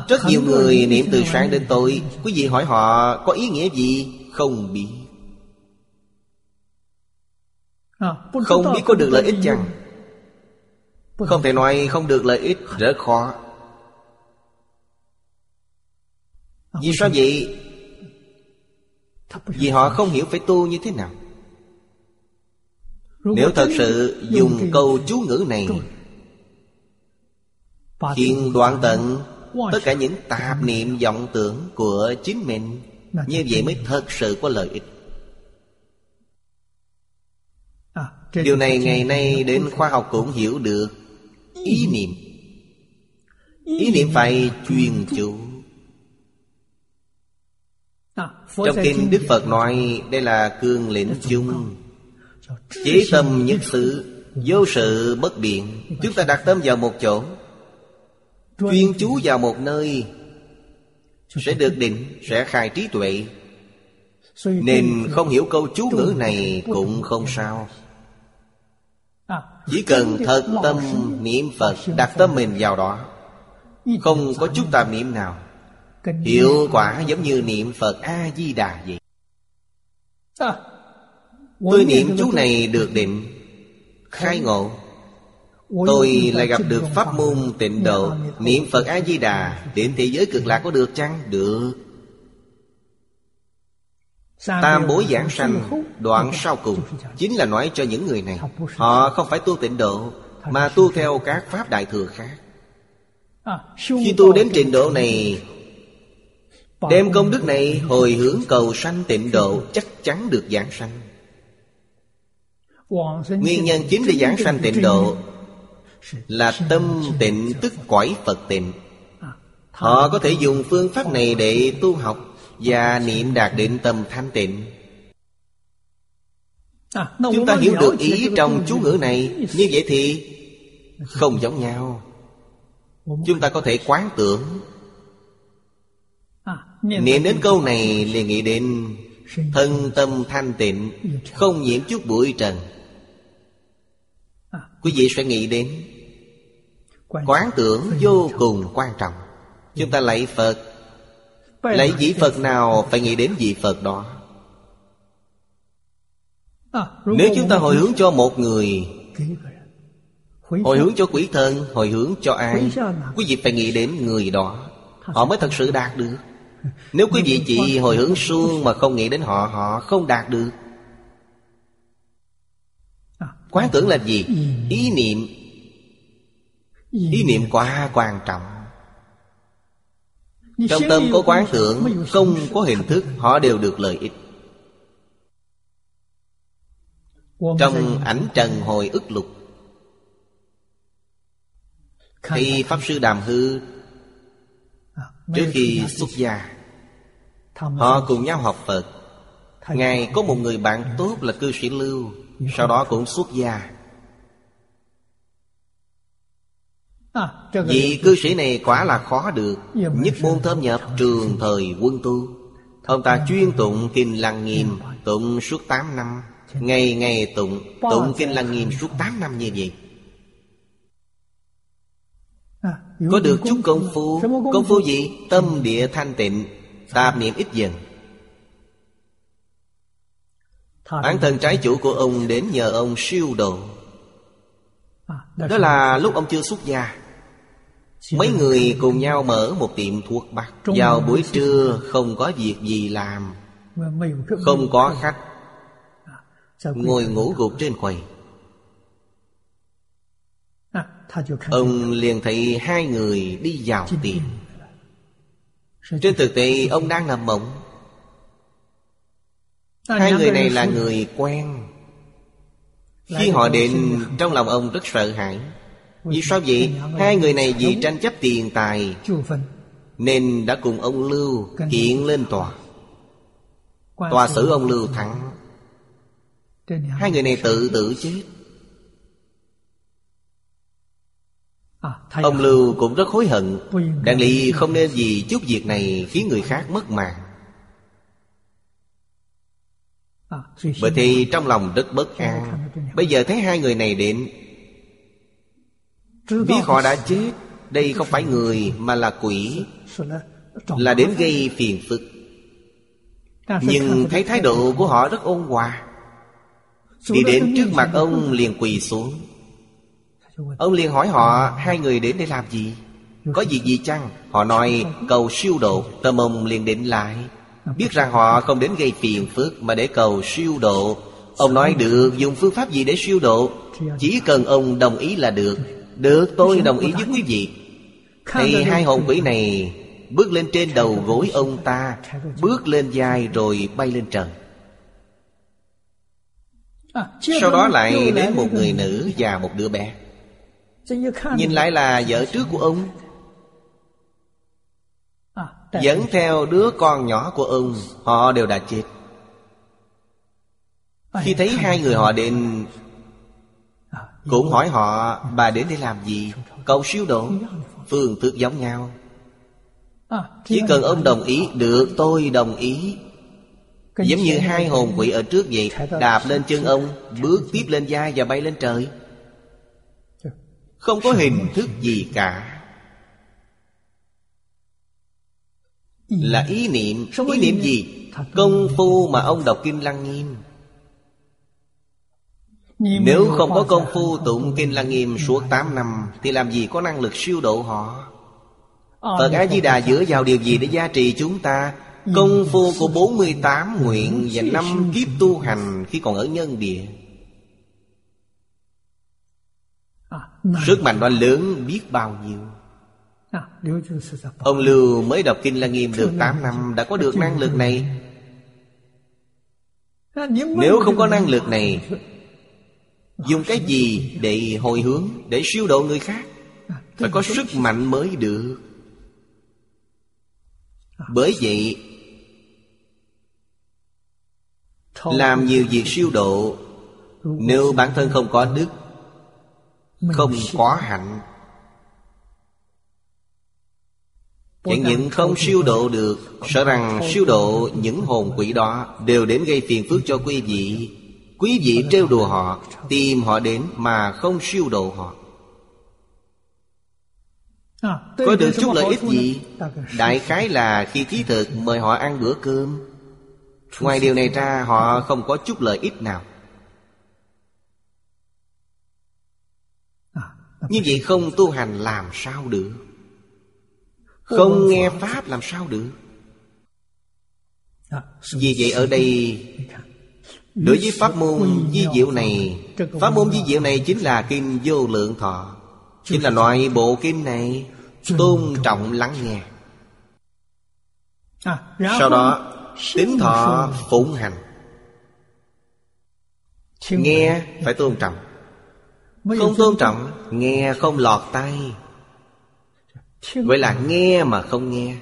A: Rất nhiều người niệm từ sáng đến tối. Quý vị hỏi họ có ý nghĩa gì? Không biết. Không biết có được lợi ích chăng? Không thể nói không được lợi ích Rất khó. Vì sao vậy? Vì họ không hiểu phải tu như thế nào. Nếu thật sự dùng câu chú ngữ này Khiến đoạn tận Tất cả những tạp niệm vọng tưởng của chính mình Như vậy mới thật sự có lợi ích. Điều này ngày nay đến khoa học cũng hiểu được. Ý niệm. Ý niệm. phải
B: truyền chủ.
A: Trong kinh Đức Phật nói Đây là cương lĩnh chung. Chế tâm nhất sự Vô sự bất biện. Chúng ta đặt tâm vào một chỗ. Chuyên chú vào một nơi Sẽ được định Sẽ khai trí tuệ. Nên không hiểu câu chú ngữ này Cũng không sao. Chỉ cần thật tâm niệm Phật Đặt tâm mình vào đó. Không có chút tà niệm nào. Hiệu quả giống như niệm Phật A-di-đà vậy.
B: À,
A: Tôi niệm chú này được định. Khai ngộ. Tôi lại gặp được pháp môn tịnh độ Niệm Phật A-di-đà. Đến thế giới cực lạc có được chăng? Được. Tam bối giảng sanh Đoạn sau cùng. Chính là nói cho những người này Họ không phải tu tịnh độ Mà tu theo các pháp đại thừa khác. Khi tu đến trình độ này Đem công đức này hồi hướng cầu sanh tịnh độ, Chắc chắn được giảng sanh. Nguyên nhân chính để giảng sanh tịnh độ Là tâm tịnh tức quải Phật tịnh. Họ có thể dùng phương pháp này để tu học Và niệm đạt định tâm thanh tịnh. Chúng ta hiểu được ý trong chú ngữ này, Như vậy thì không giống nhau. Chúng ta có thể quán tưởng Niệm đến câu này liền nghĩ đến Thân tâm thanh tịnh Không nhiễm chút bụi trần. Quý vị sẽ nghĩ đến Quán tưởng vô cùng quan trọng. Chúng ta lạy Phật. Lạy vị Phật nào phải nghĩ đến vị Phật đó? Nếu chúng ta hồi hướng cho một người Hồi hướng cho quỷ thần Hồi hướng cho ai? Quý vị phải nghĩ đến người đó. Họ mới thật sự đạt được Nếu quý vị chỉ hồi hướng suông Mà không nghĩ đến họ Họ không đạt được. Quán tưởng là gì? Ý niệm. Ý niệm. Quá quan trọng. Trong tâm có quán tưởng Không có hình thức Họ đều được lợi ích. Trong ảnh trần hồi ức lục Khi Pháp Sư Đàm Hư Trước khi xuất gia Họ cùng nhau học Phật. Ngài có một người bạn tốt là cư sĩ Lưu Sau đó cũng xuất gia.
B: À,
A: Vị cư sĩ này quả là khó được Nhất môn thâm nhập trường thời quân tu. Ông ta chuyên tụng Kinh Lăng Nghiêm Tụng suốt 8 năm. Ngày ngày tụng Tụng Kinh Lăng Nghiêm suốt 8 năm như vậy Có được chút công phu? Công phu gì? Tâm địa thanh tịnh, Tạp niệm ít dần. Bản thân trái chủ của ông đến nhờ ông siêu độ. Đó là lúc ông chưa xuất gia. Mấy người cùng nhau mở một tiệm thuốc bắc. Vào buổi trưa, không có việc gì làm. Không có khách. Ngồi ngủ gục trên quầy. Ông liền thấy hai người đi vào tiệm Trên thực tế ông đang nằm mộng. Hai người này là người quen. Khi họ đến Trong lòng ông rất sợ hãi. Vì sao vậy? Hai người này vì tranh chấp tiền tài Nên đã cùng ông Lưu kiện lên tòa. Tòa xử ông Lưu thắng Hai người này tự tử chết Ông Lưu cũng rất hối hận. Đặng lý không nên vì chút việc này Khiến người khác mất mạng. Bởi thì trong lòng rất bất an. Bây giờ thấy hai người này đến. Biết họ đã chết. Đây không phải người mà là quỷ. Là đến gây phiền phức. Nhưng thấy thái độ của họ rất ôn hòa. Đi đến trước mặt ông liền quỳ xuống Ông liền hỏi họ Hai người đến để làm gì? Có gì gì chăng? Họ nói cầu siêu độ. Tâm ông liền định lại. Biết rằng họ không đến gây phiền phức Mà để cầu siêu độ. Ông nói được dùng phương pháp gì để siêu độ? Chỉ cần ông đồng ý là được. Được tôi đồng ý với quý vị. Thì hai hồn quỷ này Bước lên trên đầu gối ông ta Bước lên vai rồi bay lên trời. Sau đó lại đến một người nữ và một đứa bé Nhìn lại là vợ trước của ông. Dẫn theo đứa con nhỏ của ông Họ đều đã chết. Khi thấy hai người họ đến Cũng hỏi họ Bà đến để làm gì? Cầu siêu độ Phương thức giống nhau. Chỉ cần ông đồng ý Được tôi đồng ý. Giống như hai hồn quỷ ở trước vậy Đạp lên chân ông Bước tiếp lên vai và bay lên trời Không có hình thức gì cả. Là ý niệm Ý niệm gì? Công phu mà ông đọc Kinh Lăng Nghiêm. Nếu không có công phu tụng Kinh Lăng Nghiêm suốt 8 năm Thì làm gì có năng lực siêu độ họ? Phật A-di-đà dựa vào điều gì để gia trì chúng ta? Công phu của 48 nguyện Và năm kiếp tu hành Khi còn ở nhân địa Sức mạnh đó lớn biết bao nhiêu. Ông Lưu mới đọc Kinh Lăng Nghiêm được 8 năm Đã có được năng lực này. Nếu không có năng lực này Dùng cái gì để hồi hướng Để siêu độ người khác? Phải có sức mạnh mới được. Bởi vậy Làm nhiều việc siêu độ. Nếu bản thân không có đức Không có hạnh. Chẳng những không siêu độ được Sợ rằng siêu độ những hồn quỷ đó Đều đến gây phiền phức cho quý vị. Quý vị trêu đùa họ Tìm họ đến mà không siêu độ họ. Có được chút lợi ích gì? Đại khái là khi thí thực mời họ ăn bữa cơm. Ngoài điều này ra họ không có chút lợi ích nào Như vậy không tu hành làm sao được? Không nghe Pháp làm sao được? Vì vậy ở đây Đối với pháp môn di diệu này Pháp môn di diệu này chính là Kinh Vô Lượng Thọ. Chính là loại bộ kinh này Tôn trọng lắng nghe. Sau đó Tính thọ phụng hành. Nghe phải tôn trọng Không tôn trọng Nghe không lọt tay Vậy là nghe mà không nghe.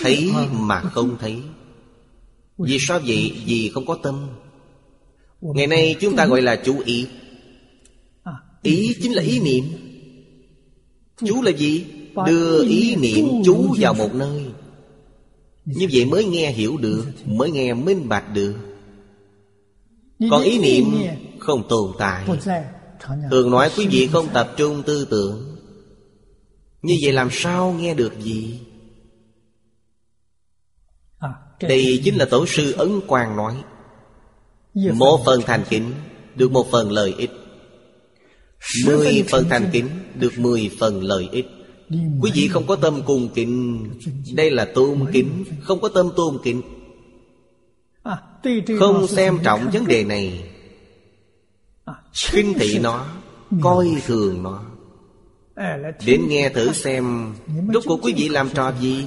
A: Thấy mà không thấy. Vì sao vậy? Vì không có tâm. Ngày nay chúng ta gọi là chú ý. Ý chính là ý niệm. Chú là gì? Đưa ý niệm chú vào một nơi. Như vậy mới nghe hiểu được Mới nghe minh bạch được. Còn ý niệm không tồn tại. Thường nói quý vị không tập trung tư tưởng. Như vậy làm sao nghe được gì? Đây chính là Tổ sư Ấn Quang nói. Một phần thành kính Được một phần lợi ích. Mười phần thành kính Được mười phần lợi ích. Quý vị không có tâm cung kính. Đây là tôn kính Không có tâm tôn kính. Không xem trọng vấn đề này khinh thị nó coi thường nó. Đến nghe thử xem rốt cuộc quý vị làm trò gì?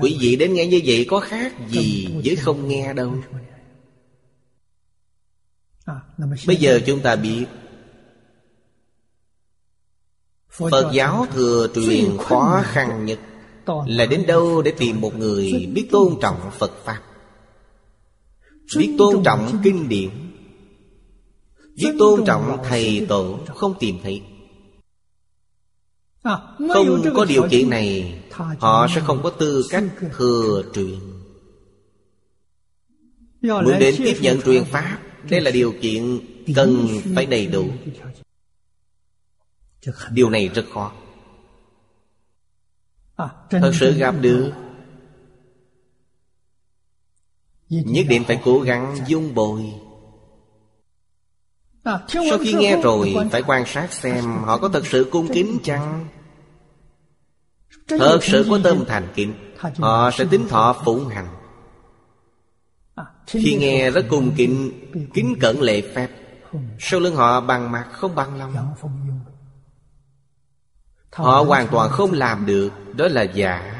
A: quý vị đến nghe như vậy có khác gì với không nghe đâu. Bây giờ chúng ta biết. Phật giáo thừa truyền khó khăn nhất là đến đâu để tìm một người biết tôn trọng phật pháp biết tôn trọng kinh điển. Biết tôn trọng thầy tổ không tìm thấy. Không có điều kiện này họ sẽ không có tư cách thừa truyền. Muốn đến tiếp nhận truyền pháp đây là điều kiện cần phải đầy đủ. điều này rất khó. Thật sự gặp được Nhất định phải cố gắng dung bồi. Sau khi nghe rồi, Phải quan sát xem Họ có thật sự cung kính chăng? Thật sự có tâm thành kính, Họ sẽ tính thọ phụng hành. Khi nghe rất cung kính Kính cẩn lệ phép, Sau lưng họ bằng mặt không bằng lòng. Họ hoàn toàn không làm được, Đó là giả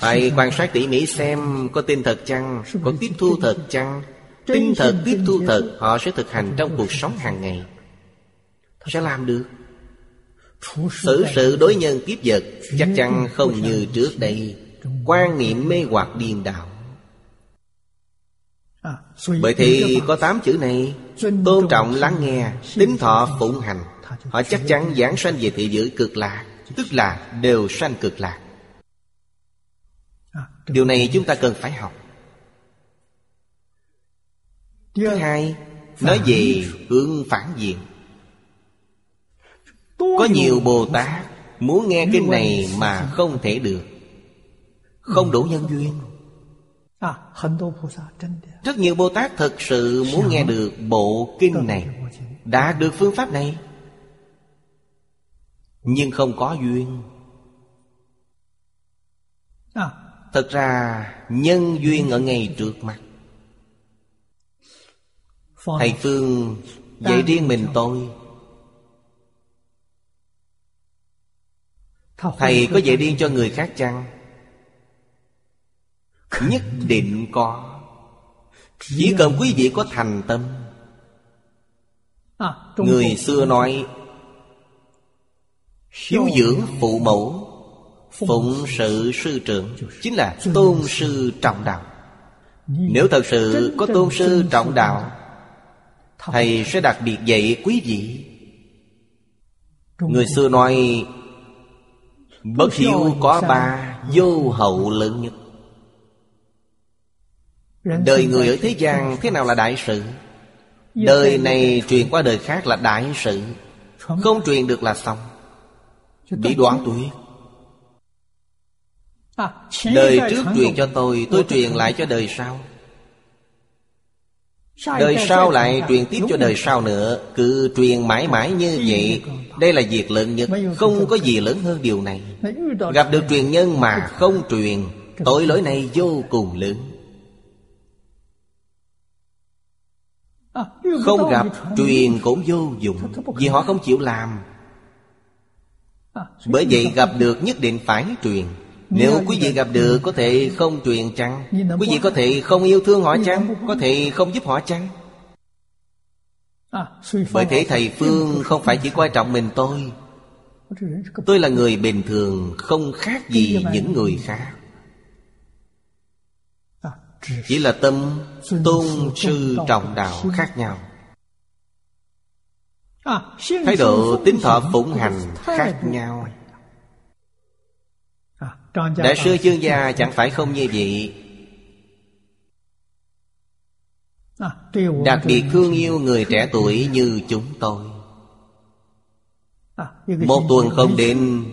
A: phải quan sát tỉ mỉ xem Có tin thật chăng Có tiếp thu thật chăng. Tin thật tiếp thu thật Họ sẽ thực hành trong cuộc sống hàng ngày. Sẽ làm được. Xử sự đối nhân kiếp vật Chắc chắn không như trước đây. Quan niệm mê hoặc điên đạo. Bởi thì có tám chữ này. Tôn trọng lắng nghe Tính thọ phụng hành. Họ chắc chắn giảng sanh về thị giới cực lạc Tức là đều sanh cực lạc điều này chúng ta cần phải học. Thứ hai nói về hướng phản diện. Có nhiều bồ tát muốn nghe kinh này mà không thể được. Không đủ nhân duyên. Rất nhiều bồ tát thật sự muốn nghe được bộ kinh này. đã được phương pháp này nhưng không có duyên Thật ra nhân duyên ở ngay trước mặt. Thầy Phương dạy riêng mình tôi. Thầy có dạy riêng cho người khác chăng? Nhất định có. Chỉ cần quý vị có thành tâm. Người xưa nói Hiếu dưỡng phụ mẫu Phụng sự sư trưởng. Chính là tôn sư trọng đạo. Nếu thật sự có tôn sư trọng đạo Thầy sẽ đặc biệt dạy quý vị. Người xưa nói Bất hiếu có ba Vô hậu lớn nhất. Đời người ở thế gian Thế nào là đại sự? Đời này truyền qua đời khác là đại sự. Không. Truyền được là xong. Bị đoạn tuyệt Đời trước truyền cho tôi Tôi truyền lại cho đời sau. Đời sau lại truyền tiếp cho đời sau nữa Cứ truyền mãi mãi như vậy. Đây là việc lớn nhất Không có gì lớn hơn điều này. Gặp được truyền nhân mà không truyền Tội lỗi này vô cùng lớn. Không gặp truyền cũng vô dụng Vì họ không chịu làm. Bởi vậy gặp được nhất định phải truyền nếu quý vị gặp được có thể không truyền chăng Quý vị có thể không yêu thương họ chăng? Có thể không giúp họ chăng? Bởi thế thầy Phương không phải chỉ quan trọng mình tôi. Tôi là người bình thường Không khác gì những người khác. Chỉ là tâm tôn sư trọng đạo khác nhau. Thái độ tính thọ phụng hành khác nhau Đại sư chương gia chẳng phải không như vậy. Đặc biệt thương yêu người trẻ tuổi như chúng tôi. Một tuần không đến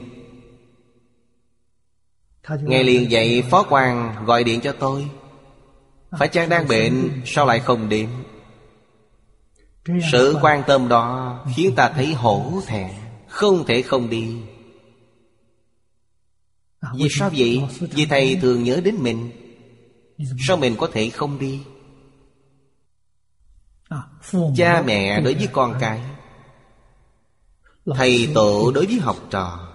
A: Ngày liền dậy phó quan gọi điện cho tôi. Phải chăng đang bệnh Sao lại không đến Sự quan tâm đó Khiến ta thấy hổ thẹn Không thể không đi Vì sao vậy? Vì thầy thường nhớ đến mình. Sao mình có thể không đi? Cha mẹ đối với con cái. Thầy tổ đối với học trò.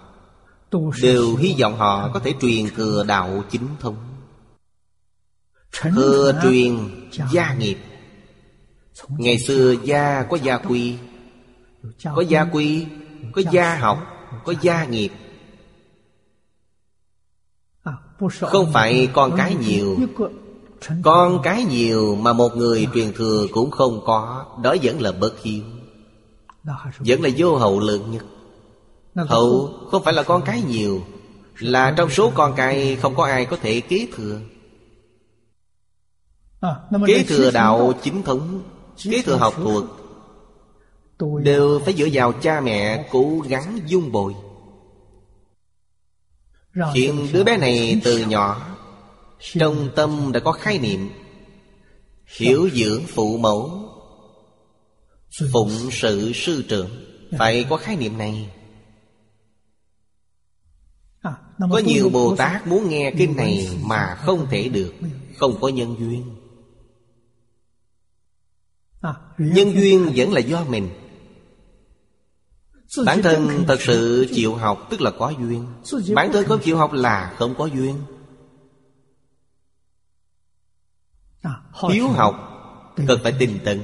A: Đều hy vọng họ có thể truyền thừa đạo chính thống. Thừa truyền gia nghiệp. Ngày xưa gia có gia quy. Có gia quy Có gia học Có gia nghiệp không phải con cái nhiều. Con cái nhiều mà một người truyền thừa cũng không có. Đó vẫn là bất hiếu. Vẫn là vô hậu lượng nhất. Hậu không phải là con cái nhiều, Là trong số con cái không có ai có thể kế thừa. Kế thừa đạo chính thống, Kế thừa học thuộc Đều phải dựa vào cha mẹ cố gắng dung bồi. Khiến đứa bé này từ nhỏ Trong tâm đã có khái niệm Hiểu dưỡng phụ mẫu Phụng sự sư trưởng. Phải có khái niệm này. Có nhiều Bồ Tát muốn nghe kinh này Mà không thể được. Không có nhân duyên. Nhân duyên vẫn là do mình Bản thân thật sự chịu học tức là có duyên. Bản thân không chịu học là không có duyên. Hiếu học Cần phải tinh tận.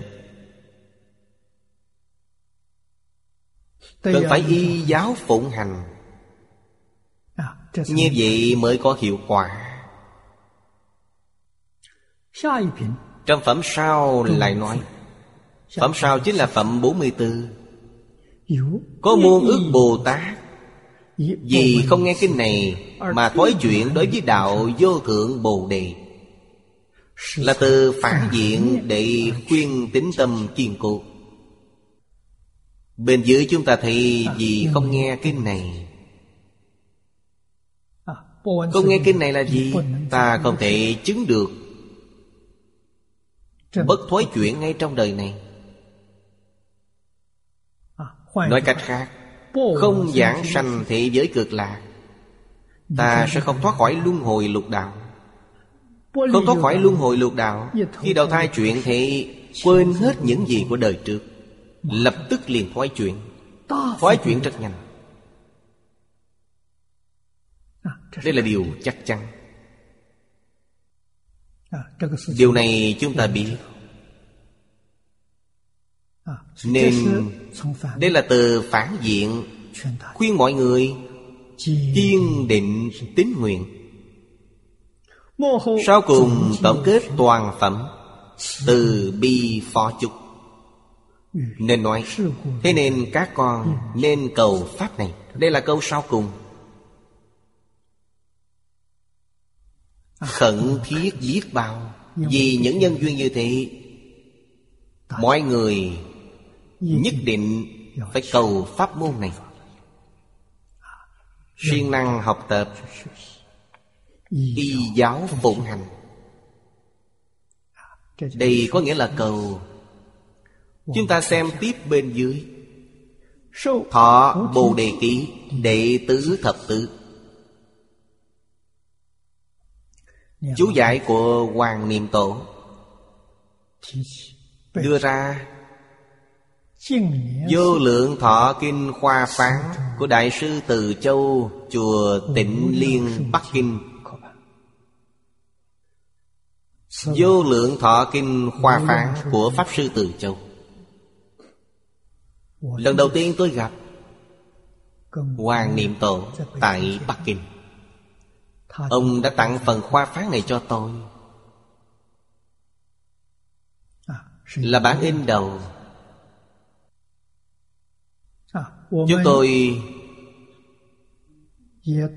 A: Cần phải y giáo phụng hành. Như vậy mới có hiệu quả? Trong phẩm sau lại nói Phẩm sau chính là phẩm 44 Có muôn ước Bồ Tát. Vì không nghe kinh này Mà thói chuyện đối với đạo vô thượng Bồ Đề. Là từ phản diện để khuyên tính tâm kiên cố. Bên dưới chúng ta thấy Vì không nghe kinh này. Không nghe kinh này là gì? Ta không thể chứng được Bất thối chuyển ngay trong đời này Nói cách khác Không giảng sanh thị giới cực lạc Ta sẽ không thoát khỏi luân hồi lục đạo. Không thoát khỏi luân hồi lục đạo Khi đầu thai chuyện thì Quên hết những gì của đời trước Lập tức liền thoái chuyện Thoái chuyện rất nhanh. Đây là điều chắc chắn. Điều này chúng ta biết. Nên đây là từ phản diện. Khuyên mọi người Kiên định tín nguyện. Sau cùng tổng kết toàn phẩm Từ bi phó chúc. Nên nói Thế nên các con nên cầu Pháp này. Đây là câu sau cùng. Khẩn thiết biết bao Vì những nhân duyên như thế Mọi người Nhất định phải cầu pháp môn này. Siêng năng học tập y giáo phụng hành. Đây có nghĩa là cầu. Chúng ta xem tiếp bên dưới. Thọ bồ đề ký đệ tứ thập tứ. Chú giải của hoàng niệm tổ đưa ra Vô lượng thọ kinh khoa phán Của Đại sư Từ Châu Chùa Tịnh Liên Bắc Kinh. Vô lượng thọ kinh khoa phán Của Pháp Sư Từ Châu. Lần đầu tiên tôi gặp Hoàng Niệm Tổ Tại Bắc Kinh. Ông đã tặng phần khoa phán này cho tôi. Là bản in đầu Chúng tôi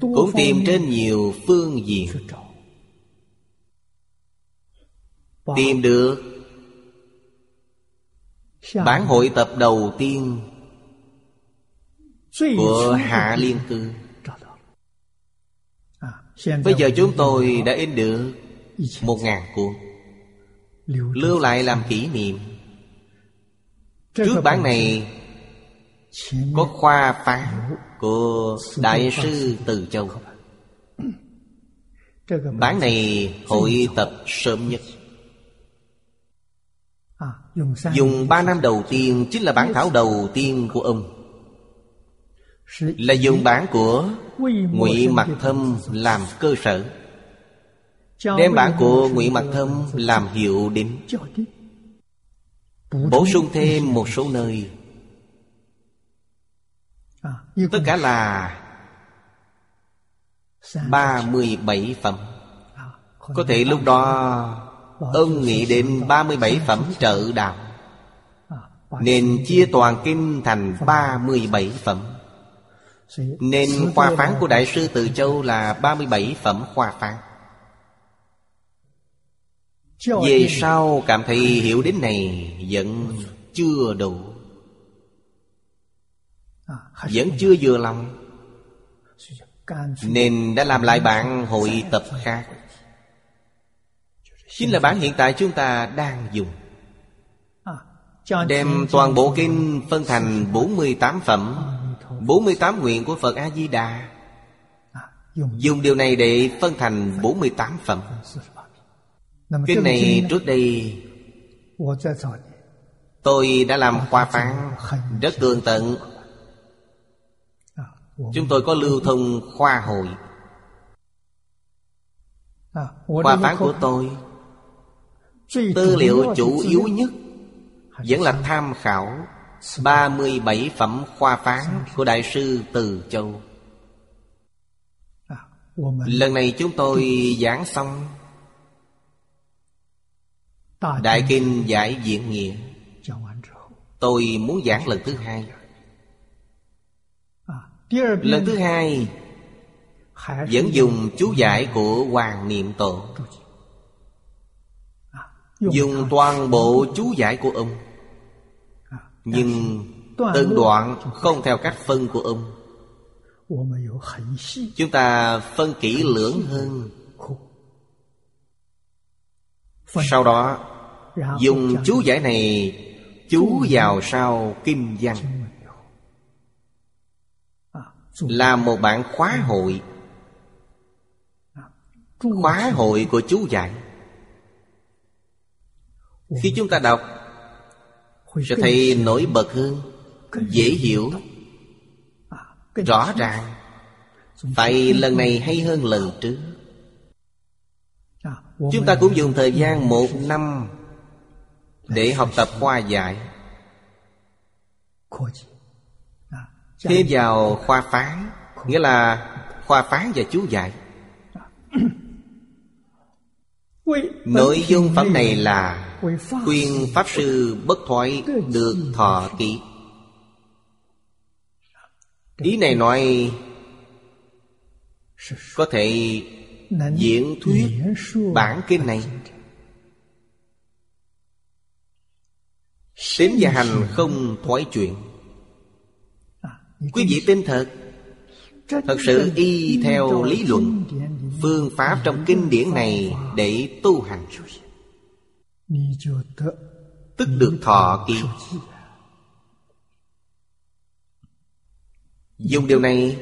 A: cũng tìm trên nhiều phương diện. Tìm được Bản hội tập đầu tiên Của Hạ Liên Cư. Bây giờ chúng tôi đã in được Một ngàn cuốn, Lưu lại làm kỷ niệm. Trước bản này có khoa phán của Đại sư Từ Châu. Bản này hội tập sớm nhất. Dùng ba năm đầu tiên Chính là bản thảo đầu tiên của ông. Là dùng bản của Ngụy Mặc Thâm làm cơ sở. Đem bản của Ngụy Mặc Thâm làm hiệu đính Bổ sung thêm một số nơi Tất cả là 37 phẩm. Có thể lúc đó Ông nghĩ đến 37 phẩm trợ đạo. Nên chia toàn kinh thành 37 phẩm. Nên khoa phán của Đại sư Từ Châu là 37 phẩm khoa phán. Về sau cảm thấy hiểu đến này vẫn chưa đủ. Vẫn chưa vừa lòng. Nên đã làm lại bạn hội tập khác. Chính là bản hiện tại chúng ta đang dùng. Đem toàn bộ kinh phân thành 48 phẩm. 48 nguyện của Phật A-di-đà. Dùng điều này để phân thành 48 phẩm. Kinh này trước đây Tôi đã làm khoa phán. Rất cường tận. Chúng tôi có lưu thông khoa hội. Khoa phán của tôi. Tư liệu chủ yếu nhất Vẫn là tham khảo 37 phẩm khoa phán của Đại sư Từ Châu. Lần này chúng tôi giảng xong. Đại Kinh Giải Diễn Nghĩa. Tôi muốn giảng lần thứ hai. Lần thứ hai Vẫn dùng chú giải của Hoàng Niệm Tổ Dùng toàn bộ chú giải của ông. Nhưng từng đoạn không theo cách phân của ông. Chúng ta phân kỹ lưỡng hơn. Sau đó Dùng chú giải này Chú vào sau Kim Văn là một bản khóa hội. Khóa hội của chú dạy. Khi chúng ta đọc, sẽ thấy nổi bật hơn, dễ hiểu, rõ ràng. Tại lần này hay hơn lần trước. Chúng ta cũng dùng thời gian một năm để học tập khoa giải thêm vào khoa phái, nghĩa là khoa phái và chú giải. Nội dung phẩm này là khuyên pháp sư bất thoại được thọ ký ý này nói, có thể diễn thuyết bản kinh này. Tín và hành không thoái
B: chuyện.
A: Quý vị tin thật. Thật sự y theo lý luận, Phương pháp trong kinh điển này Để tu hành. Tức được thọ
B: kỳ.
A: Dùng điều này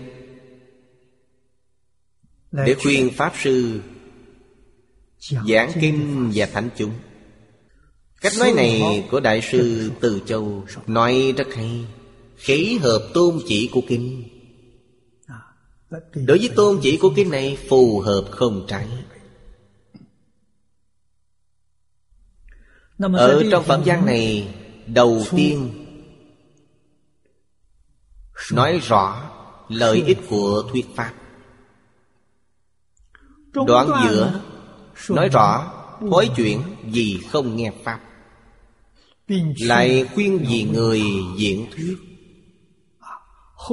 A: Để khuyên Pháp Sư Giảng kinh và thánh chúng. Cách nói này của Đại sư Từ Châu Nói rất hay khí hợp tôn chỉ của kinh. Đối với tôn chỉ của kinh này phù hợp không trái. Ở trong phẩm văn này đầu tiên nói rõ lợi ích của thuyết pháp. Đoạn giữa nói rõ thói chuyện vì không nghe pháp. Lại khuyên vì người diễn thuyết.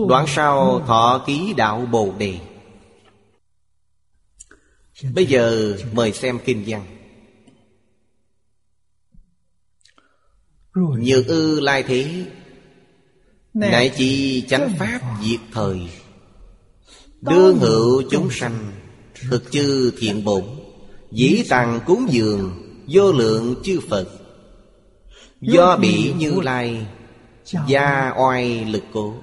A: Đoạn sau thọ ký đạo Bồ Đề? Bây giờ mời xem kinh văn.
B: 若
A: Nhược ư lai thế Nại chi chánh pháp diệt thời. Đương hữu chúng sanh Thực chư thiện bổn. Dĩ tặng cúng dường Vô lượng chư Phật. Do bị như lai Gia oai lực cố.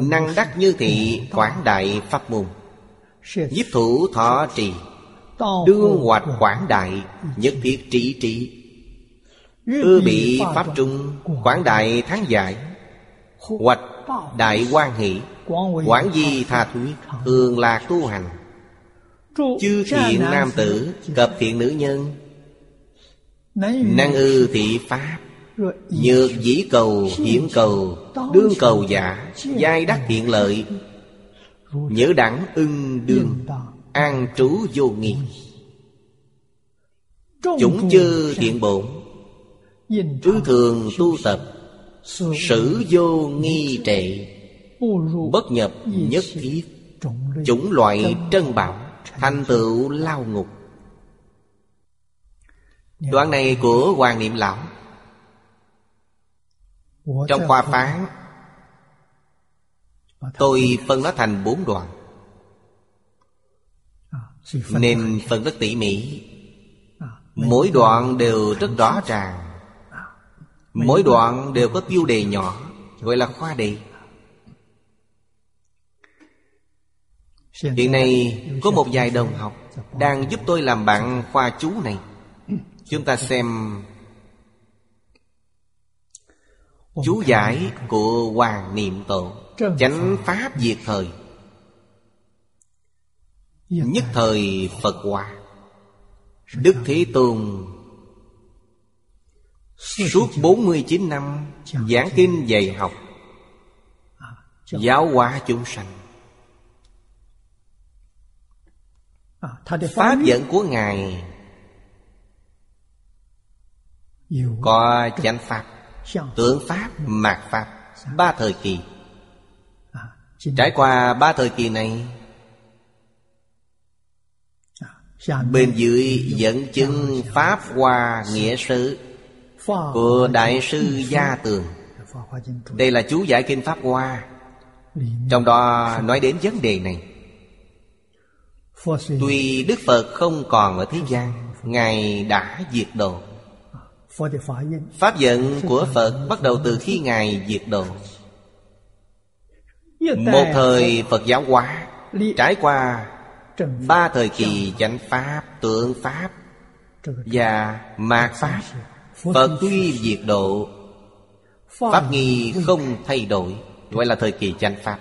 A: Năng đắc như thị quảng đại pháp môn. Giúp thủ thọ trì. Đương hoạch quảng đại Nhất thiết trị trị Ư bị pháp trung Quảng đại thắng giải. Hoạch đại quan hỷ. Quảng di tha thú thường lạc tu hành. Chư thiện nam tử Cập thiện nữ nhân. Năng ư thị pháp. Nhược dĩ cầu hiện cầu, Đương cầu giả, Giai đắc hiện lợi. Nhớ đẳng ưng đương, An trú vô nghi. Chúng chư thiện bổn
B: tư
A: thường tu tập, Sử vô nghi trệ, Bất nhập nhất thiết. Chủng loại trân bảo, Thành tựu lao ngục. Đoạn này của Hoàng Niệm Lão trong khoa phán Tôi phân nó thành bốn đoạn Nên phân rất tỉ mỉ. Mỗi đoạn đều rất rõ ràng. Mỗi đoạn đều có tiêu đề nhỏ Gọi là khoa đề. Hiện nay có một vài đồng học Đang giúp tôi làm bạn khoa chú này. Chúng ta xem chú giải của hoàng niệm tổ chánh pháp diệt thời. Nhất thời phật hòa đức thế tôn. Suốt 49 năm giảng kinh dạy học. Giáo hóa chúng sanh. Pháp dẫn của ngài có chánh pháp tướng Pháp, Mạt Pháp Ba thời kỳ. Trải qua ba thời kỳ này Bên dưới dẫn chứng Pháp Hoa Nghĩa
B: Sứ
A: Của Đại sư Gia Tường. Đây là chú giải kinh Pháp Hoa. Trong đó nói đến vấn đề này. Tuy Đức Phật không còn ở thế gian Ngài đã diệt độ Pháp giận của Phật bắt đầu từ khi Ngài diệt độ Một thời Phật giáo hóa Trải qua ba thời kỳ chánh Pháp, tượng Pháp Và mạt Pháp Phật tuy diệt độ Pháp nghi không thay đổi Gọi là thời kỳ chánh Pháp.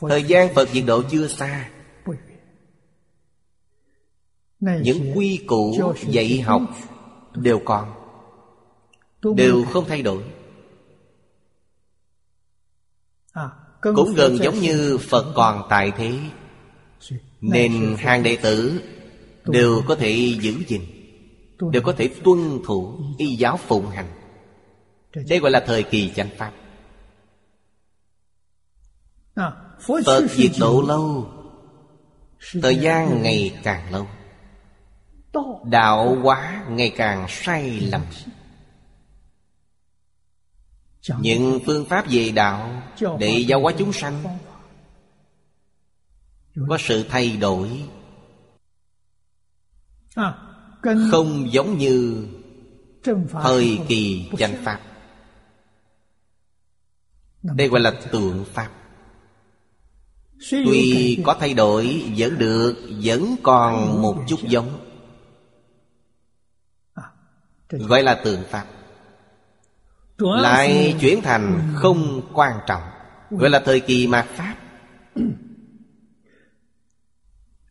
A: Thời gian Phật diệt độ chưa xa. Những quy củ dạy học đều còn đều không thay đổi. Cũng gần giống như phật còn tại thế. Nên hàng đệ tử đều có thể giữ gìn đều có thể tuân thủ y giáo phụng hành. Đây gọi là thời kỳ chánh pháp. Phật diệt độ lâu thời gian ngày càng lâu đạo hóa ngày càng sai lầm. Những phương pháp về đạo để giáo hóa chúng sanh có sự thay đổi. Không giống như thời kỳ chánh pháp. Đây gọi là tượng pháp. Tuy có thay đổi vẫn được vẫn còn một chút giống gọi là tượng pháp lại chuyển thành không quan trọng. Gọi là thời kỳ mạt pháp.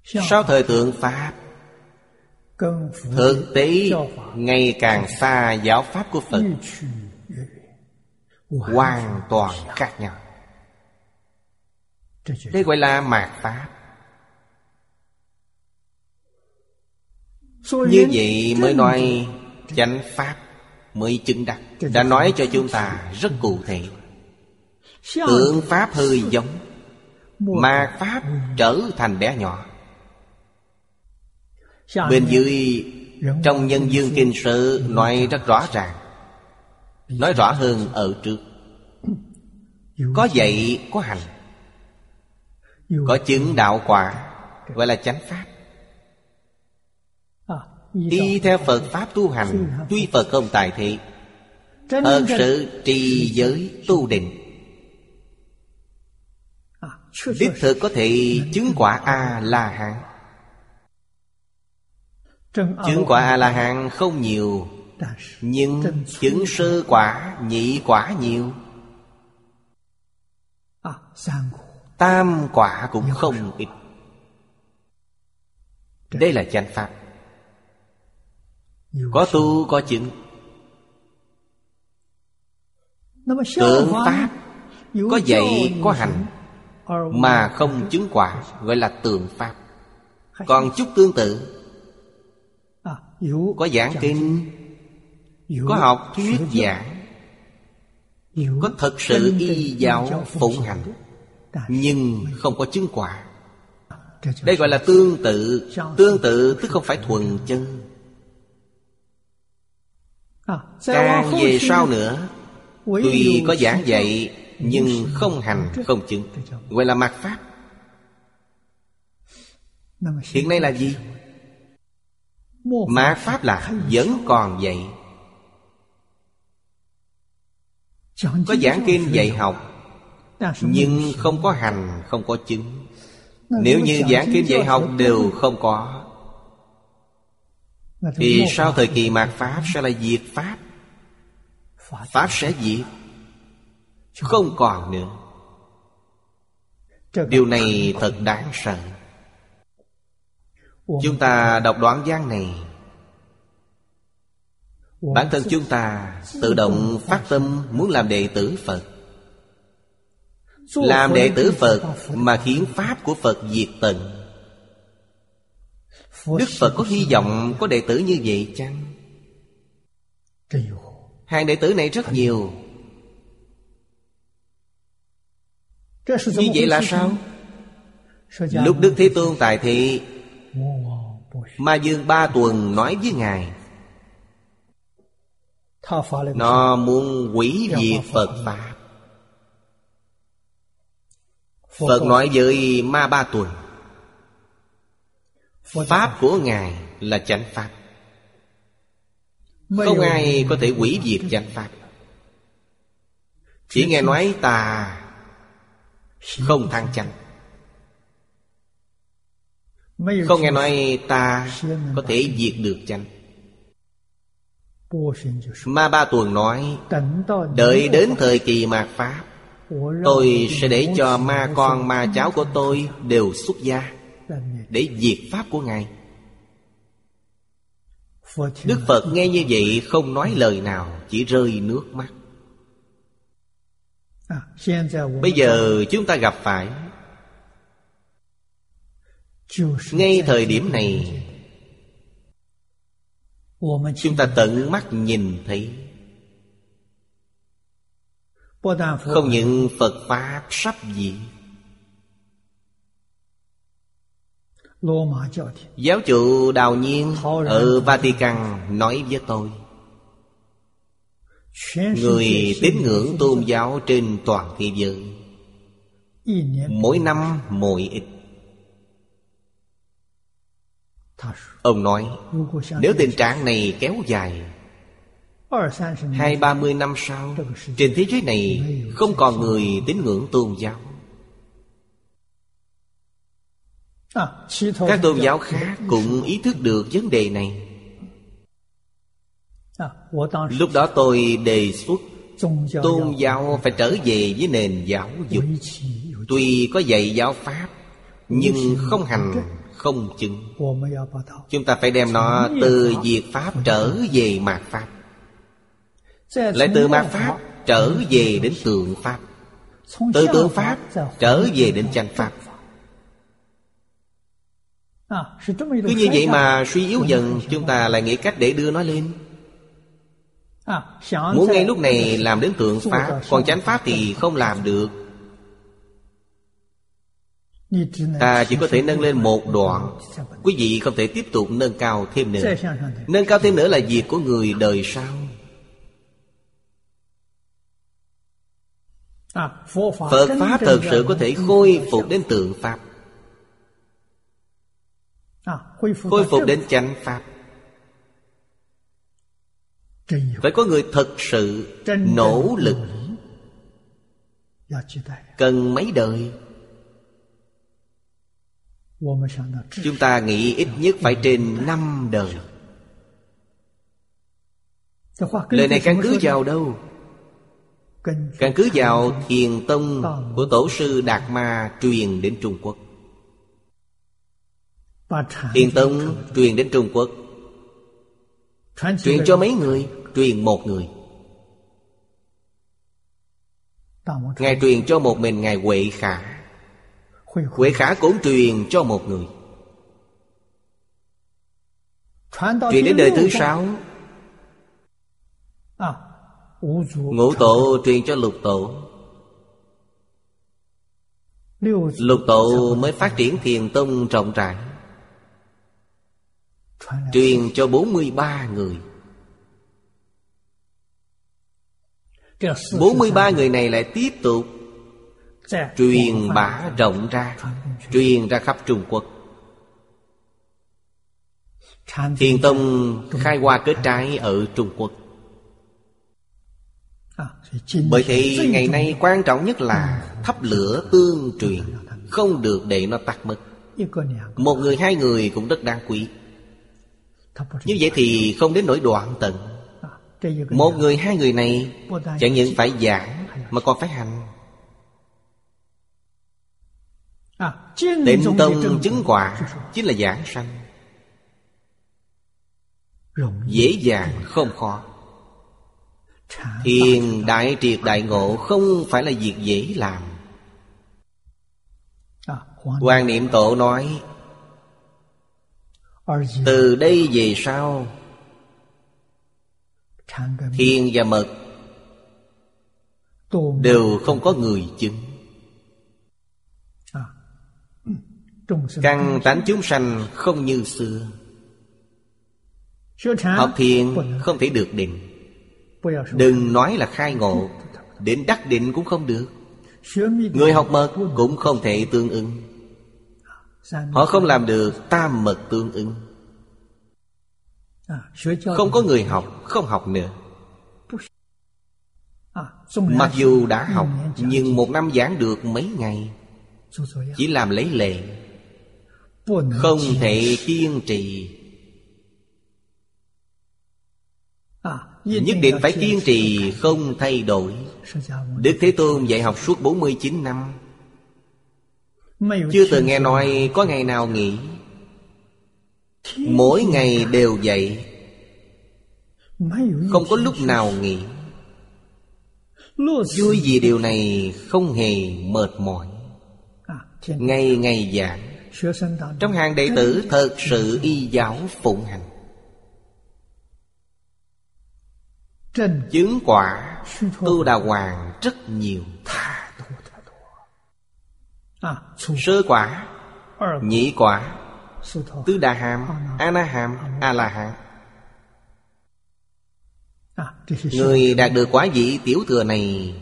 A: Sau thời tượng pháp thực tế ngày càng xa giáo pháp của phật. Hoàn toàn khác nhau. Đây gọi là mạt pháp. Như vậy mới nói chánh Pháp Mới chứng đắc. Đã nói cho chúng ta rất cụ thể. Tượng Pháp hơi giống Mà Pháp trở thành bé nhỏ. Bên dưới Trong Nhân Dương Kinh Sự Nói rất rõ ràng. Nói rõ hơn ở trước. Có dạy có hành. Có chứng đạo quả Gọi là chánh Pháp Y theo Phật Pháp tu hành Tuy Phật không tài thị Thật sự trì giới tu định. Đích thực có thể chứng quả A-la-hán. Chứng quả A-la-hán không nhiều Nhưng chứng sơ quả, nhị quả nhiều. Tam quả cũng không ít. Đây là chánh pháp Có tu có chứng Tượng pháp Có dạy có hành Mà không chứng quả Gọi là tượng pháp. Còn chút tương tự. Có giảng kinh Có học thuyết giảng Có thật sự y giáo phụng hành Nhưng không có chứng quả. Đây gọi là tương tự. Tương tự tức không phải thuần chân Càng về sau nữa Tuy có giảng dạy Nhưng không hành không chứng. Gọi là mặt pháp. Hiện nay là gì? Mạt Pháp là vẫn còn dạy. Có giảng kinh dạy học Nhưng không có hành, không có chứng. Nếu như giảng kinh dạy học đều không có Thì sau thời kỳ mạt Pháp sẽ là diệt Pháp. Pháp sẽ diệt. Không. Còn nữa. Điều này thật đáng sợ. Chúng ta đọc đoạn văn này. Bản thân chúng ta tự động phát tâm muốn làm đệ tử Phật. Làm đệ tử Phật mà khiến Pháp của Phật diệt tận Đức Phật có hy vọng có đệ tử như vậy chăng? Hàng đệ tử này rất nhiều. Như vậy là sao? Lúc Đức Thế Tôn tại thị Ma Dương ba tuần nói với Ngài Nó muốn quỷ diệt Phật Pháp. Phật nói với ma ba tuần Pháp của Ngài là chánh Pháp. Không ai có thể quỷ diệt chánh Pháp. Chỉ nghe nói ta Không thăng chánh. Không nghe nói ta Có thể diệt được chánh. Ma Ba Tuần nói Đợi đến thời kỳ mạt Pháp Tôi sẽ để cho ma con ma cháu của tôi Đều xuất gia để diệt Pháp của Ngài. Đức Phật nghe như vậy không nói lời nào, Chỉ rơi nước mắt. Bây giờ chúng ta gặp phải. Ngay thời điểm này, Chúng ta tận mắt nhìn thấy. Không những Phật Pháp sắp diệt Giáo chủ Đào Nhiên Ở Vatican nói với tôi Người tín ngưỡng tôn giáo trên toàn thế giới Mỗi năm mỗi ít. Ông nói Nếu tình trạng này kéo dài Hai ba mươi năm sau Trên thế giới này Không còn người tín ngưỡng tôn giáo Các tôn giáo khác cũng ý thức được vấn đề này. Lúc đó tôi đề xuất Tôn giáo phải trở về với nền giáo dục. Tuy có dạy giáo Pháp Nhưng không hành, không chứng. Chúng ta phải đem nó từ diệt Pháp trở về mạt Pháp. Lại từ mạt Pháp trở về đến tượng Pháp. Từ tượng Pháp trở về đến chánh Pháp cứ như vậy mà suy yếu dần chúng ta lại nghĩ cách để đưa nó lên. Muốn ngay lúc này làm đến tượng pháp còn chánh pháp thì không làm được. Ta chỉ có thể nâng lên một đoạn. quý vị không thể tiếp tục nâng cao thêm nữa. Nâng cao thêm nữa là việc của người đời sau. Phật pháp thật sự có thể khôi phục đến tượng pháp khôi phục đến chánh pháp. Phải có người thật sự nỗ lực. Cần mấy đời? Chúng ta nghĩ ít nhất phải trên năm đời. Lời này căn cứ vào đâu? Căn cứ vào thiền tông của tổ sư đạt ma truyền đến trung quốc. Thiền Tông truyền đến Trung Quốc. Truyền cho mấy người Truyền một người. Ngài truyền cho một mình Ngài Huệ Khả. Huệ Khả. Cũng truyền cho một người. Truyền đến đời thứ sáu. Ngũ tổ truyền cho lục tổ. Lục tổ mới phát triển thiền tông rộng rãi. Truyền cho 43 người. 43 người này lại tiếp tục Truyền bá rộng ra Truyền ra khắp Trung Quốc. Thiền Tông khai hoa kết trái ở Trung Quốc. Bởi thì ngày nay quan trọng nhất là Thắp lửa tương truyền Không được để nó tắt mất. Một người hai người cũng rất đáng quý. Như vậy thì không đến nỗi đoạn tận Một người hai người này Chẳng những phải giảng Mà còn phải hành. Tịnh tông chứng quả Chính là giảng sanh. Dễ dàng không khó. Thiền đại triệt đại ngộ Không phải là việc dễ làm. Quan niệm tổ nói từ đây về sau thiên và mật đều không có người chứng. Căn tánh chúng sanh không như xưa. Học thiền không thể được định. Đừng nói là khai ngộ đến đắc định cũng không được. Người học mật cũng không thể tương ứng. Họ không làm được. tam mật tương ứng. Không có người học, không học nữa. Mặc dù đã học Nhưng một năm giảng được mấy ngày? Chỉ làm lấy lệ. Không thể kiên trì. Nhất định phải kiên trì không thay đổi. Đức Thế Tôn dạy học suốt 49 năm. Chưa từng nghe nói có ngày nào nghỉ. Mỗi ngày đều
B: dậy
A: Không có lúc nào nghỉ. Vui vì điều này không hề mệt mỏi. Ngày ngày giảng. Trong hàng đệ tử thật sự y giáo phụng hành. Chứng quả Tu Đà Hoàng rất nhiều.
B: Tha
A: sơ quả nhị quả tứ đà hàm a na hàm a la
B: hàm
A: người đạt được quả vị tiểu thừa này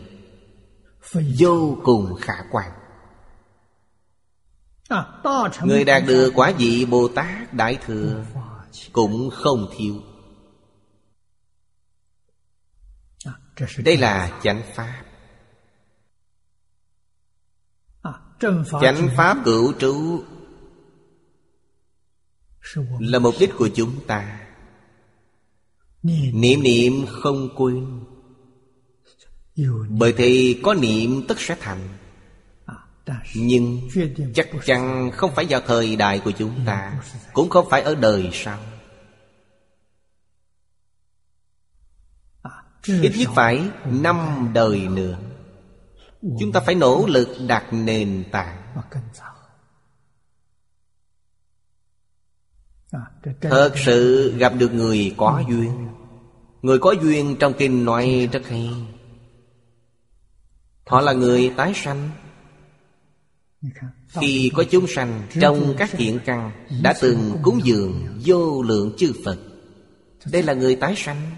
A: vô cùng khả quan. Người đạt được quả vị bồ tát đại thừa cũng không thiếu. Đây là chánh pháp. chánh pháp cửu trú là mục đích của chúng ta. Niệm niệm không quên. Bởi thì có niệm tất sẽ thành. Nhưng chắc chắn không phải vào thời đại của chúng ta Cũng không phải ở đời sau. Ít nhất phải năm đời nữa chúng ta phải nỗ lực đặt nền tảng. Thật sự gặp được người có duyên. Người có duyên trong kinh nói rất hay. Họ là người tái sanh. Khi có chúng sanh trong các thiện căn, đã từng cúng dường vô lượng chư phật. Đây là người tái sanh.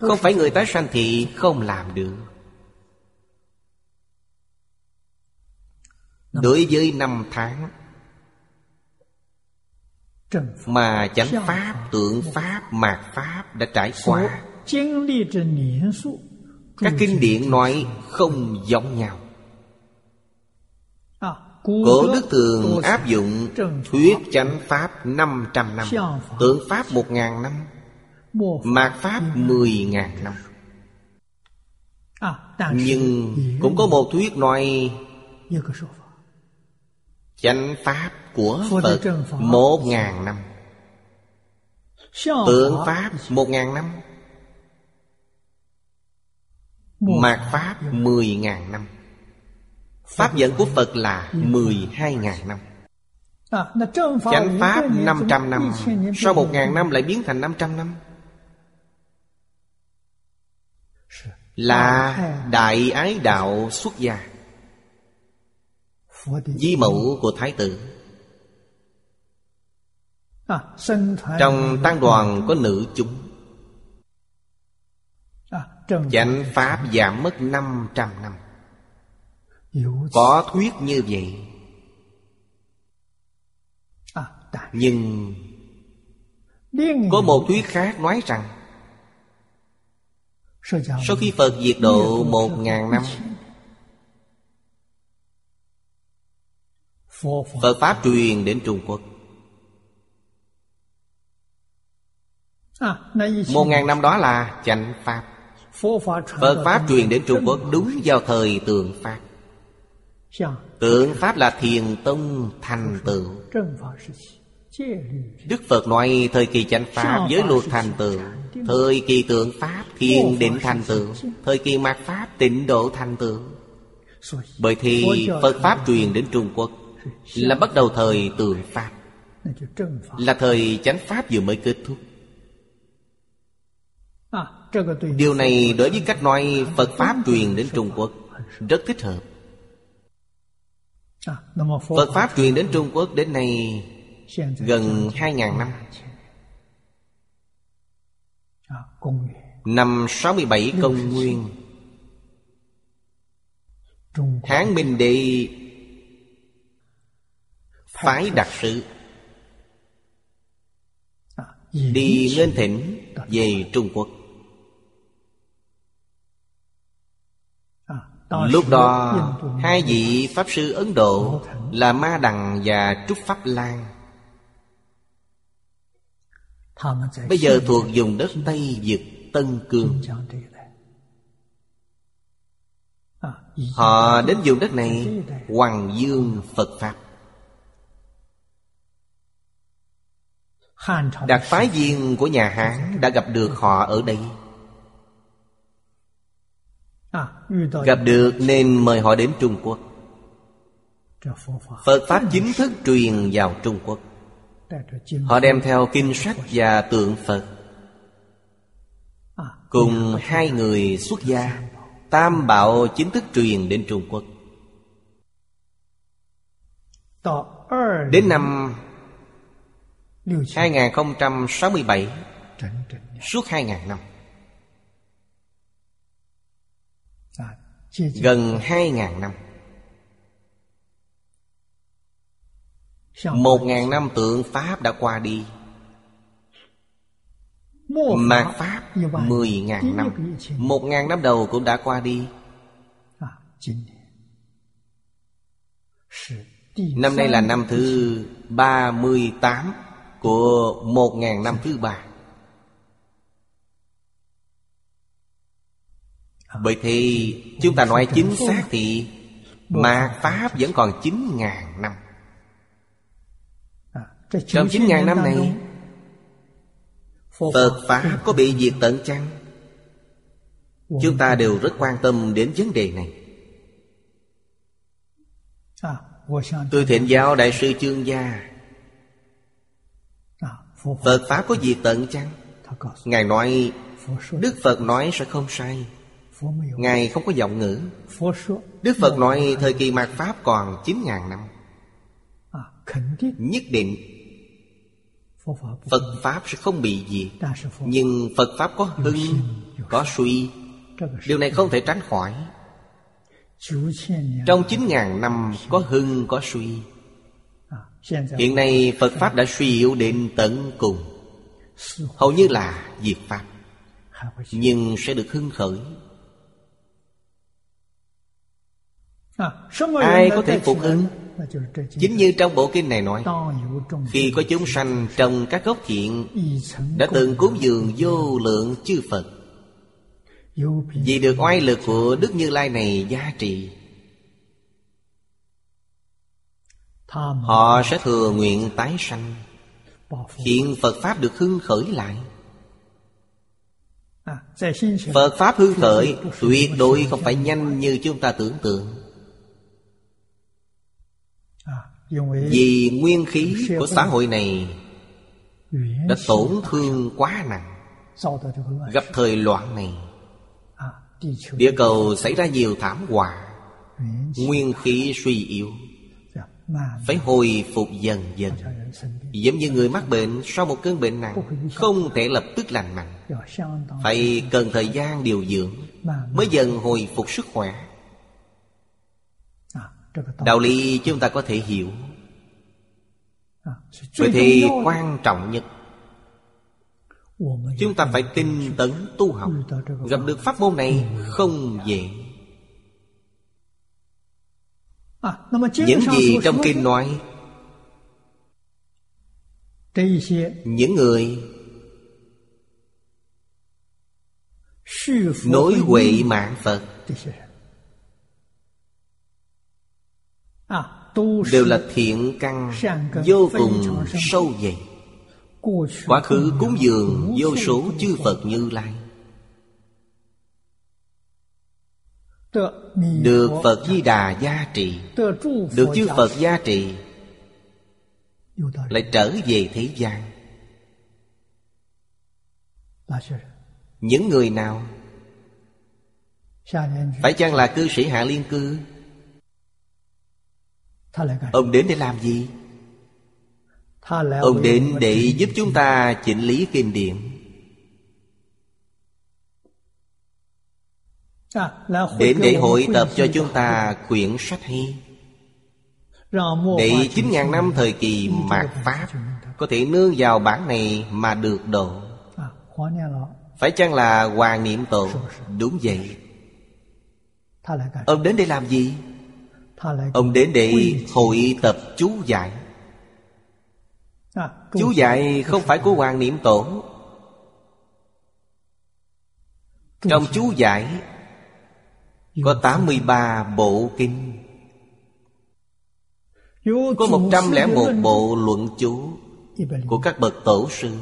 A: Không phải người tái sanh thì không làm được. Đối với năm tháng Mà chánh pháp, tượng pháp, mạt pháp đã trải qua. Các kinh điển nói không giống nhau. Cổ đức thường áp dụng Thuyết chánh pháp 500 năm. Tượng pháp 1.000 năm. Mạt pháp 10.000 năm. Nhưng cũng có một thuyết nói Chánh pháp của Phật một ngàn năm. Tượng Pháp một ngàn năm. Mạt Pháp mười ngàn năm. Pháp dẫn của Phật là mười hai ngàn năm. Chánh Pháp năm trăm năm. Sau một ngàn năm lại biến thành năm trăm năm. Là Đại Ái Đạo xuất gia Di mẫu của Thái tử. Trong tăng đoàn có nữ chúng. Chánh Pháp giảm mất 500 năm. Có thuyết như vậy. Nhưng Có một thuyết khác nói rằng Sau khi Phật diệt độ một ngàn năm Phật Pháp truyền đến Trung Quốc. Một ngàn năm đó là chánh Pháp. Phật Pháp truyền đến Trung Quốc đúng vào thời tượng Pháp. Tượng Pháp là thiền tông thành tựu. Đức Phật nói thời kỳ chánh Pháp với luật thành tựu. Thời kỳ tượng Pháp thiền định thành tựu. Thời kỳ mạt Pháp tịnh độ thành tựu. Bởi thì Phật Pháp truyền đến Trung Quốc là bắt đầu thời tượng Pháp. Là thời chánh Pháp vừa mới kết thúc. Điều này đối với cách nói Phật Pháp truyền đến Trung Quốc Rất thích hợp. Phật Pháp truyền đến Trung Quốc đến nay Gần 2.000 năm. Năm 67 công nguyên. Hán Minh Đệ Phái đặc sự Đi lên thỉnh về Trung Quốc. Lúc đó, Hai vị Pháp Sư Ấn Độ Là Ma Đằng và Trúc Pháp Lan. Bây giờ thuộc vùng đất Tây Việt Tân Cương. Họ đến vùng đất này Hoàng Dương Phật Pháp. Đặc phái viên của nhà Hán đã gặp được họ ở đây. Gặp được nên mời họ đến Trung Quốc. Phật Pháp chính thức truyền vào Trung Quốc. Họ đem theo kinh sách và tượng Phật. Cùng hai người xuất gia Tam Bảo chính thức truyền đến Trung Quốc. Đến năm 2067 Suốt 2.000 năm. Gần 2.000 năm. Một ngàn năm tượng Pháp đã qua đi. Mạt Pháp Mười ngàn năm. Một ngàn năm đầu cũng đã qua đi. Năm nay là năm thứ ba mươi tám của một ngàn năm thứ ba. Bởi thì, chúng ta nói chính xác thì Mà Pháp vẫn còn chín ngàn năm. Trong chín ngàn năm này, Phật Pháp có bị diệt tận chăng? Chúng ta đều rất quan tâm đến vấn đề này. Tôi thiện giáo Đại sư Chương Gia Phật Pháp có gì tận chăng? Ngài nói, Đức Phật nói sẽ không sai. Ngài không có giọng ngữ. Đức Phật nói thời kỳ mạt Pháp còn 9.000 năm. Nhất định, Phật Pháp sẽ không bị
B: gì
A: Nhưng Phật Pháp có hưng, Có suy. Điều này không thể tránh khỏi. Trong 9.000 năm có hưng, có suy hiện nay phật pháp đã suy yếu đến tận cùng. Hầu như là diệt pháp nhưng sẽ được hưng khởi. Ai có thể phục hưng? Chính như trong bộ kinh này nói khi có chúng sanh trong các gốc thiện đã từng cúng dường vô lượng chư phật. Vì được oai lực của đức như lai này gia trị Họ sẽ thừa nguyện tái sanh hiện Phật Pháp được hưng khởi lại. Phật Pháp hưng khởi Tuyệt đối không phải nhanh như chúng ta tưởng tượng. Vì nguyên khí của xã hội này Đã tổn thương quá nặng. Gặp thời loạn này Địa cầu xảy ra nhiều thảm họa Nguyên khí suy yếu. Phải hồi phục dần dần. Giống như người mắc bệnh sau một cơn bệnh nặng Không thể lập tức lành mạnh. Phải cần thời gian điều dưỡng Mới dần hồi phục sức khỏe. Đạo lý chúng ta có thể hiểu. Vậy thì quan trọng nhất Chúng ta phải tin tấn tu học. Gặp được pháp môn này không dễ. Những gì trong kinh nói Những người Nối huệ mạng Phật Đều là thiện căn Vô cùng sâu dày. Quá khứ cúng dường Vô số chư Phật. Như lai. Được Phật Di Đà gia trị Được chư Phật gia trị Lại trở về thế gian. Những người nào? Phải chăng là cư sĩ Hạ Liên Cư? Ông đến để làm gì? Ông đến để giúp chúng ta chỉnh lý kinh điển. Đến để hội tập cho chúng ta quyển sách hay Để 9.000 năm thời kỳ mạt Pháp Có thể nương vào bản này mà được độ. Phải chăng là Hoàng Niệm Tổ Đúng vậy. Ông đến để làm gì? Ông đến để hội tập chú giải. Chú giải không phải của Hoàng Niệm Tổ. Trong chú giải có 83 bộ kinh. Có 101 bộ luận chú Của các bậc tổ sư.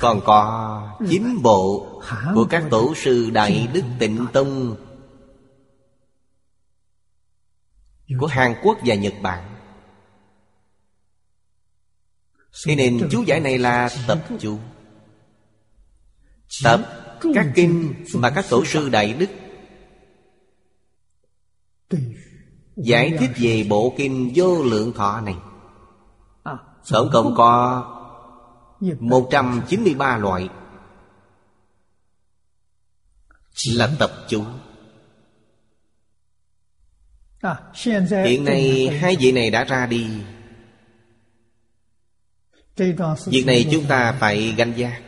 A: Còn có 9 bộ Của các tổ sư Đại Đức Tịnh Tông Của Hàn Quốc và Nhật Bản. Thế nên chú giải này là tập chú. Tập các kinh mà các tổ sư Đại Đức Giải thích về bộ kinh vô lượng thọ này. Tổng cộng có 193 loại. Là tập
B: chúng
A: Hiện nay hai vị này đã ra đi. Việc này chúng ta phải ganh giác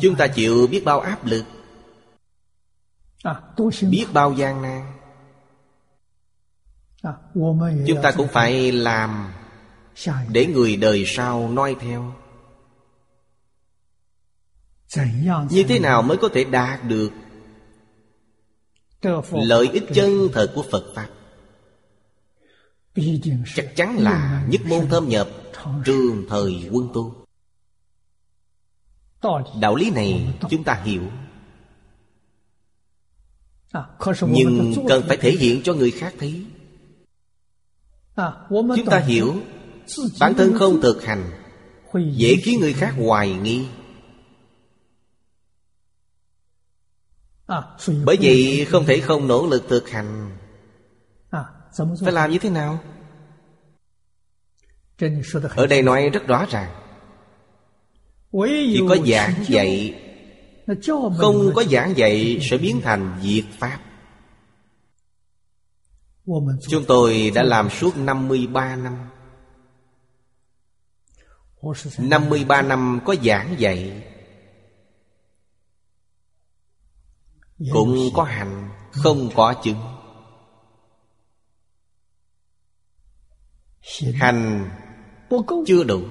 A: Chúng ta chịu biết bao áp lực.
B: À,
A: biết bao gian nan. Chúng ta cũng phải làm để người đời sau noi theo. Như thế nào mới có thể đạt được lợi ích chân thật của phật pháp? Chắc chắn là nhất môn thâm nhập trường thời quân tu. Đạo lý này chúng ta hiểu nhưng cần phải thể hiện cho người khác thấy. Chúng ta hiểu bản thân không thực hành dễ khiến người khác hoài nghi. Bởi vậy không thể không nỗ lực thực hành.
B: Phải
A: làm như thế nào? Ở đây nói rất rõ ràng. Chỉ có giảng dạy không có giảng dạy sẽ biến thành diệt pháp. Chúng tôi đã làm suốt 53 năm 53 năm. Có giảng dạy Cũng có hành Không có chứng. Hành chưa đủ.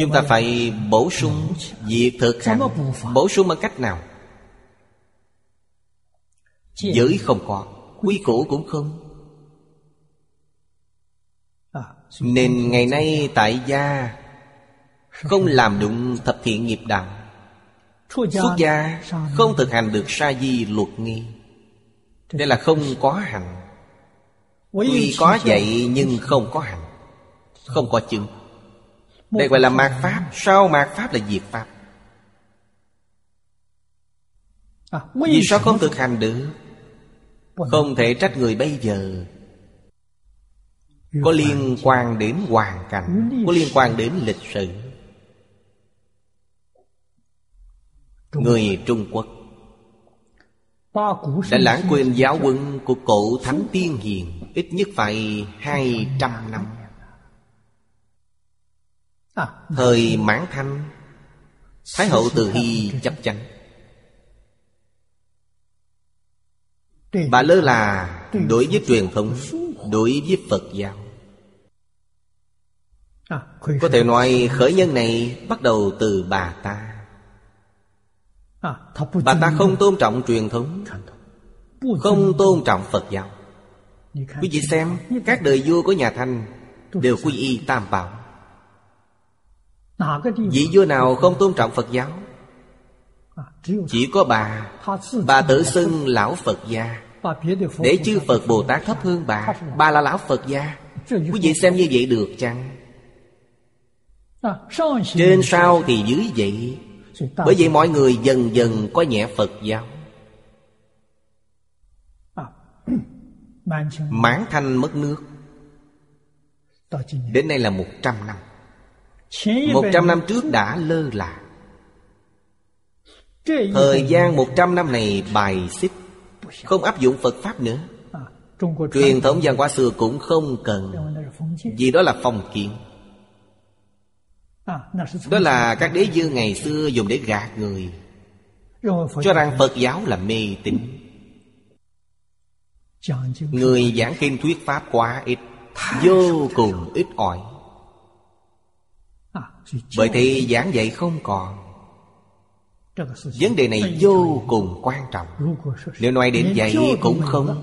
A: Chúng ta phải bổ sung việc thực hành. Bổ sung bằng cách nào? Giới không có. Quy củ cũng không. Nên ngày nay tại gia Không làm đụng thập thiện nghiệp đạo. Xuất gia không thực hành được sa di luật nghi. Đây là không có hành. Tuy có dạy nhưng không có hành. Không có chứng. Đây gọi là mạt pháp. Sau mạt pháp là diệt pháp. Vì sao không thực hành được? Không thể trách người bây giờ. Có liên quan đến hoàn cảnh Có liên quan đến lịch sử. Người Trung Quốc. Đã lãng quên giáo quân của cổ Thánh Tiên Hiền Ít nhất phải hai trăm
B: năm.
A: Thời mãn thanh, Thái hậu từ hy chấp chắn. Bà lơ là đối với truyền thống, Đối với Phật giáo. Có thể nói khởi nhân này bắt đầu từ bà ta. Bà ta không tôn trọng truyền thống, Không tôn trọng Phật giáo. Quý vị xem, Các đời vua của nhà Thanh Đều quy y tam bảo. Vị vua nào không tôn trọng Phật giáo? Chỉ có bà. Bà tự xưng lão Phật gia. Để chư Phật Bồ Tát thấp hơn bà. Bà là lão Phật gia. Quý vị xem như vậy được chăng? Trên sau thì dưới vậy. Bởi vậy mọi người dần dần có nhẹ Phật giáo. *clears throat* Mãn thanh mất nước. Đến nay là 100 năm
B: một
A: trăm năm trước đã lơ là. Thời gian một trăm năm này bài xích. Không áp dụng Phật Pháp nữa. Truyền thống văn hóa xưa cũng không cần. Vì đó là phòng kiến. Đó là các đế dương ngày xưa dùng để gạt người. Cho rằng Phật giáo là mê tín. Người giảng kinh thuyết Pháp quá ít. Vô cùng ít ỏi. Bởi thì giảng dạy không còn. Vấn đề này vô cùng quan trọng. Nếu nói đến dạy cũng không.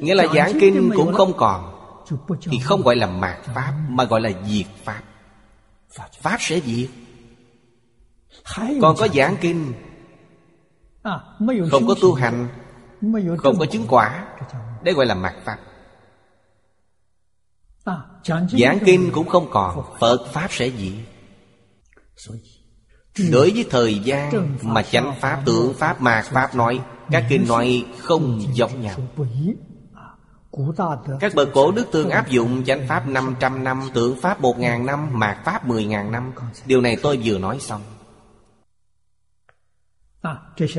A: Nghĩa là giảng kinh cũng không còn. Thì không gọi là mạt Pháp, Mà gọi là diệt Pháp. Pháp sẽ diệt. Còn có giảng kinh, Không có tu hành, Không có chứng quả Đấy gọi là mạt Pháp. Giảng kinh cũng không còn Phật Pháp sẽ
B: gì
A: Đối với thời gian Mà chánh Pháp, tượng Pháp, mạt Pháp nói Các kinh nói không giống nhau các bậc cổ đức thường áp dụng chánh pháp 500 năm, tượng pháp 1.000 năm, mạt pháp 10.000 năm. Điều này tôi vừa nói xong.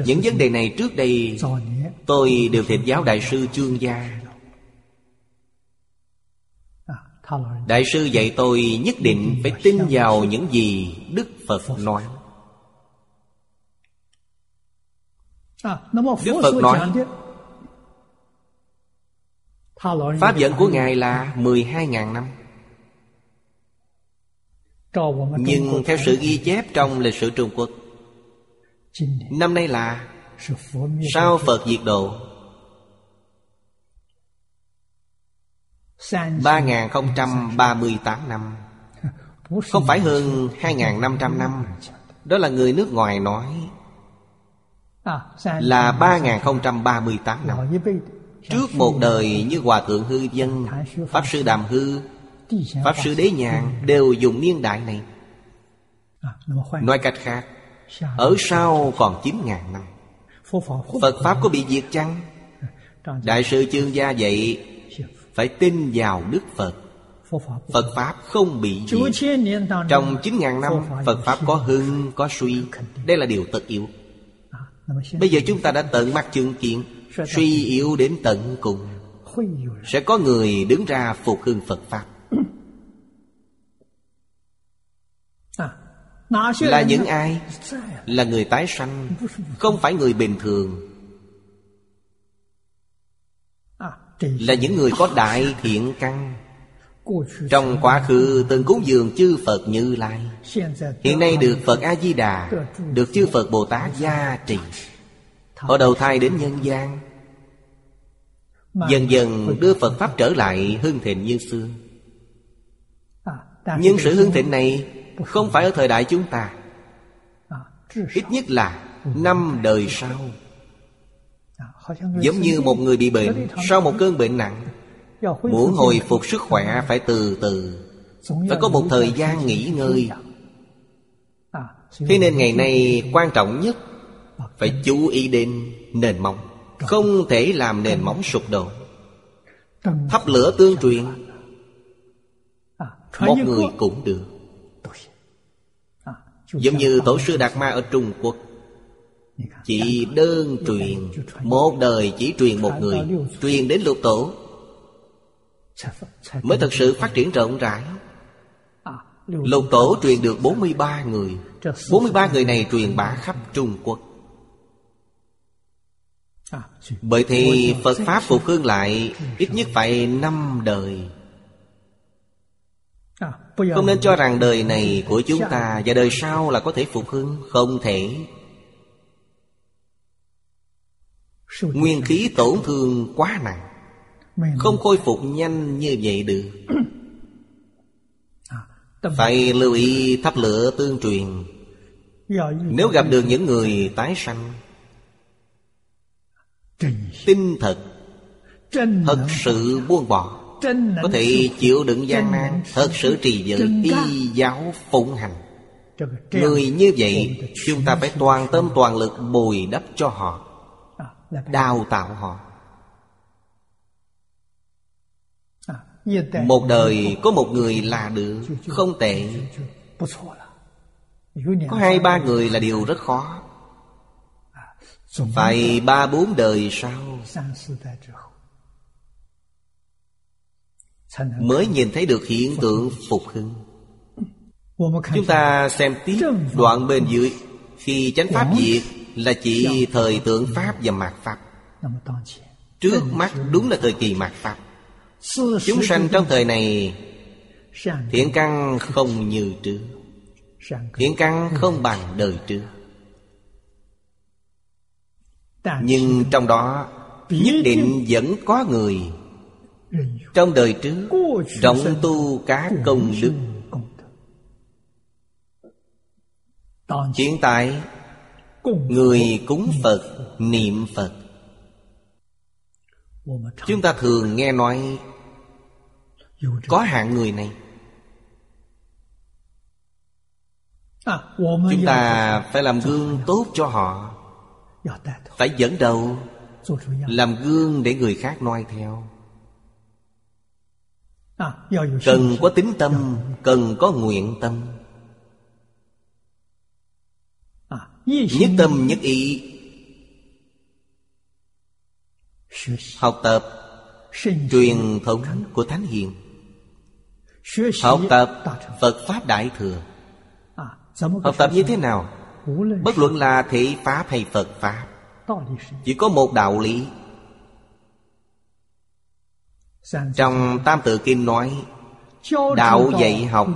A: Những vấn đề này trước đây tôi đều thịt giáo đại sư chương gia đại sư dạy tôi nhất định phải tin vào những gì đức phật nói. Đức phật nói, Pháp dẫn của Ngài là 12.000 năm. Nhưng theo sự ghi chép trong lịch sử Trung Quốc, Năm nay là sao Phật diệt độ. 3038 năm. Không phải hơn 2.500 năm Đó là người nước ngoài nói Là 3038 năm. Trước một đời như Hòa Thượng Hư Dân Pháp Sư Đàm Hư Pháp Sư Đế Nhàn Đều dùng niên đại này. Nói cách khác Ở sau còn 9.000 năm. Phật Pháp có bị diệt chăng? Đại sư chương gia dạy phải tin vào Đức Phật. Phật Pháp không bị diệt Trong 9.000 năm Phật Pháp có hưng, có suy. Đây là điều tất yếu. Bây giờ chúng ta đã tận mắt chứng kiến Suy yếu đến tận cùng. Sẽ có người đứng ra phục hưng Phật Pháp. Là những ai? Là người tái sanh Không phải người bình thường Là những người có đại thiện căn. Trong quá khứ, từng cúng dường chư Phật Như Lai. Hiện nay được Phật A-di-đà, Được chư Phật Bồ Tát gia trì. Họ đầu thai đến nhân gian. Dần dần đưa Phật Pháp trở lại hưng thịnh như xưa. Nhưng sự hưng thịnh này Không phải ở thời đại chúng ta. Ít nhất là năm đời sau. Giống như một người bị bệnh, Sau một cơn bệnh nặng, Muốn hồi phục sức khỏe phải từ từ, Phải có một thời gian nghỉ ngơi. Thế nên ngày nay quan trọng nhất Phải chú ý đến nền móng, Không thể làm nền móng sụp đổ. Thắp lửa tương truyền, Một người cũng được. Giống như Tổ sư Đạt Ma ở Trung Quốc chỉ đơn truyền, Một đời chỉ truyền một người, Truyền đến lục tổ. Mới thật sự phát triển rộng rãi. Lục tổ truyền được 43 người. 43 người này truyền bá khắp Trung Quốc. Bởi thì Phật Pháp phục hương lại, Ít nhất phải năm đời. Không nên cho rằng đời này của chúng ta Và đời sau là có thể phục hưng, Không thể. Nguyên khí tổn thương quá nặng. Không khôi phục nhanh như vậy được. Phải lưu ý thắp lửa tương truyền. Nếu gặp được những người tái sanh Tinh thật Thật sự buông bỏ Có thể chịu đựng gian nan Thật sự trì giới y giáo phụng hành. Người như vậy Chúng ta phải toàn tâm toàn lực bồi đắp cho họ Đào tạo họ. Một đời có một người là được Không tệ. Có hai ba người là điều rất khó. Phải ba bốn đời sau. Mới nhìn thấy được hiện tượng phục hưng. Chúng ta xem tiếp đoạn bên dưới Khi chánh pháp diệt Là chỉ thời tượng Pháp và mạt Pháp. Trước mắt đúng là thời kỳ mạt Pháp. Chúng sanh trong thời này Thiện căn không như trước. Thiện căn không bằng đời trước. Nhưng trong đó Nhất định vẫn có người Trong đời trước Rộng tu cá công đức. Hiện tại Người cúng Phật Niệm Phật. Chúng ta thường nghe nói Có hạng người này. Chúng ta phải làm gương tốt cho họ. Phải dẫn đầu. Làm gương để người khác noi theo. Cần có tính tâm Cần có nguyện tâm Nhất tâm nhất ý. Học tập Truyền thống của Thánh Hiền. Học tập Phật Pháp Đại Thừa. Học tập như thế nào? Bất luận là thị Pháp hay Phật Pháp Chỉ có một đạo lý. Trong Tam Tự Kinh nói Đạo dạy học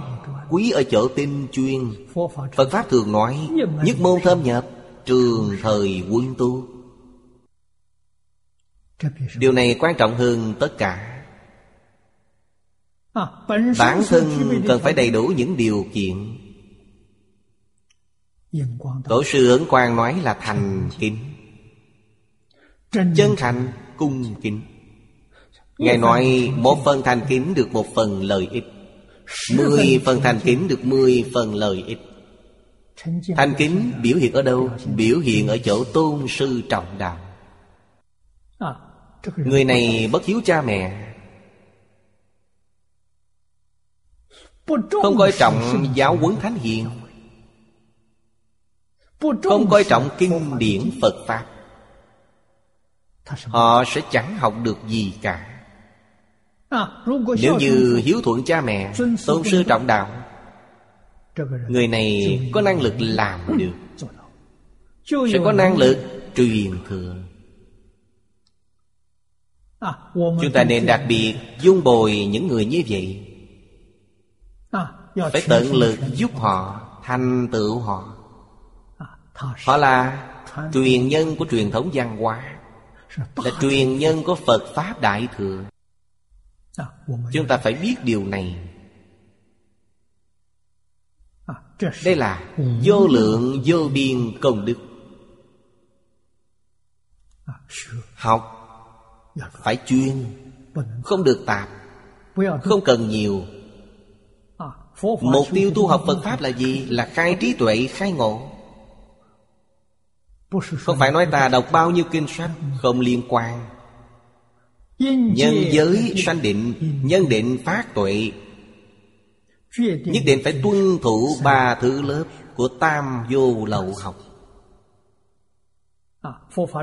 A: Quý ở chỗ tinh chuyên. Phật Pháp thường nói, Nhất môn thâm nhập, Trường thời quân tu. Điều này quan trọng hơn tất cả. Bản thân cần phải đầy đủ những điều kiện. Tổ sư ấn quang nói là thành kính. Chân thành, cung kính. Ngài nói, một phần thành kính được một phần lợi ích. Mười phần thành kính được mười phần lợi ích. Thành kính biểu hiện ở đâu? Biểu hiện ở chỗ tôn sư trọng đạo. Người này bất hiếu cha mẹ. Không coi trọng giáo huấn thánh hiền. Không coi trọng kinh điển Phật Pháp. Họ sẽ chẳng học được gì cả. Nếu như hiếu thuận cha mẹ Tôn sư trọng đạo Người này có năng lực làm được. Sẽ có năng lực truyền thừa.
B: À,
A: Chúng ta nên đặc biệt dung bồi những người như vậy.
B: À,
A: Phải tận lực giúp họ Thành tựu họ.
B: À,
A: Họ là truyền nhân của truyền thống văn hóa. Là truyền nhân của Phật Pháp Đại Thừa.
B: À,
A: Chúng ta phải biết điều này.
B: À,
A: Đây là vô lượng vô biên công đức. Học Phải chuyên Không được tạp Không cần nhiều. Mục tiêu tu học Phật Pháp là gì? Là khai trí tuệ, khai ngộ. Không phải nói ta đọc bao nhiêu kinh sách Không liên quan Nhân giới sanh định Nhân định phát tuệ. Nhất định phải tuân thủ ba thứ lớp Của tam vô lậu học.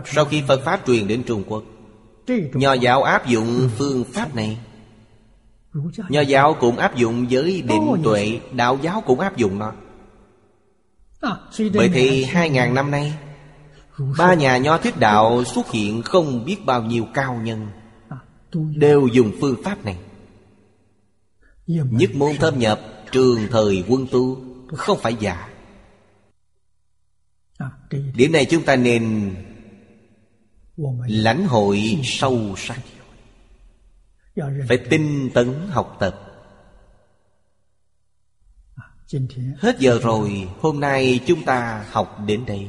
A: Sau khi Phật Pháp truyền đến Trung Quốc Nho giáo áp dụng phương pháp này. Nho giáo cũng áp dụng với định tuệ Đạo giáo cũng áp dụng nó Vậy thì hai ngàn năm nay Ba nhà nho thuyết đạo xuất hiện không biết bao nhiêu cao nhân Đều dùng phương pháp này. Nhất môn thâm nhập Trường thời quân tu Không phải giả Điểm này chúng ta nên Lãnh hội sâu sắc. Phải tinh tấn học tập. Hết giờ rồi Hôm nay chúng ta học đến đây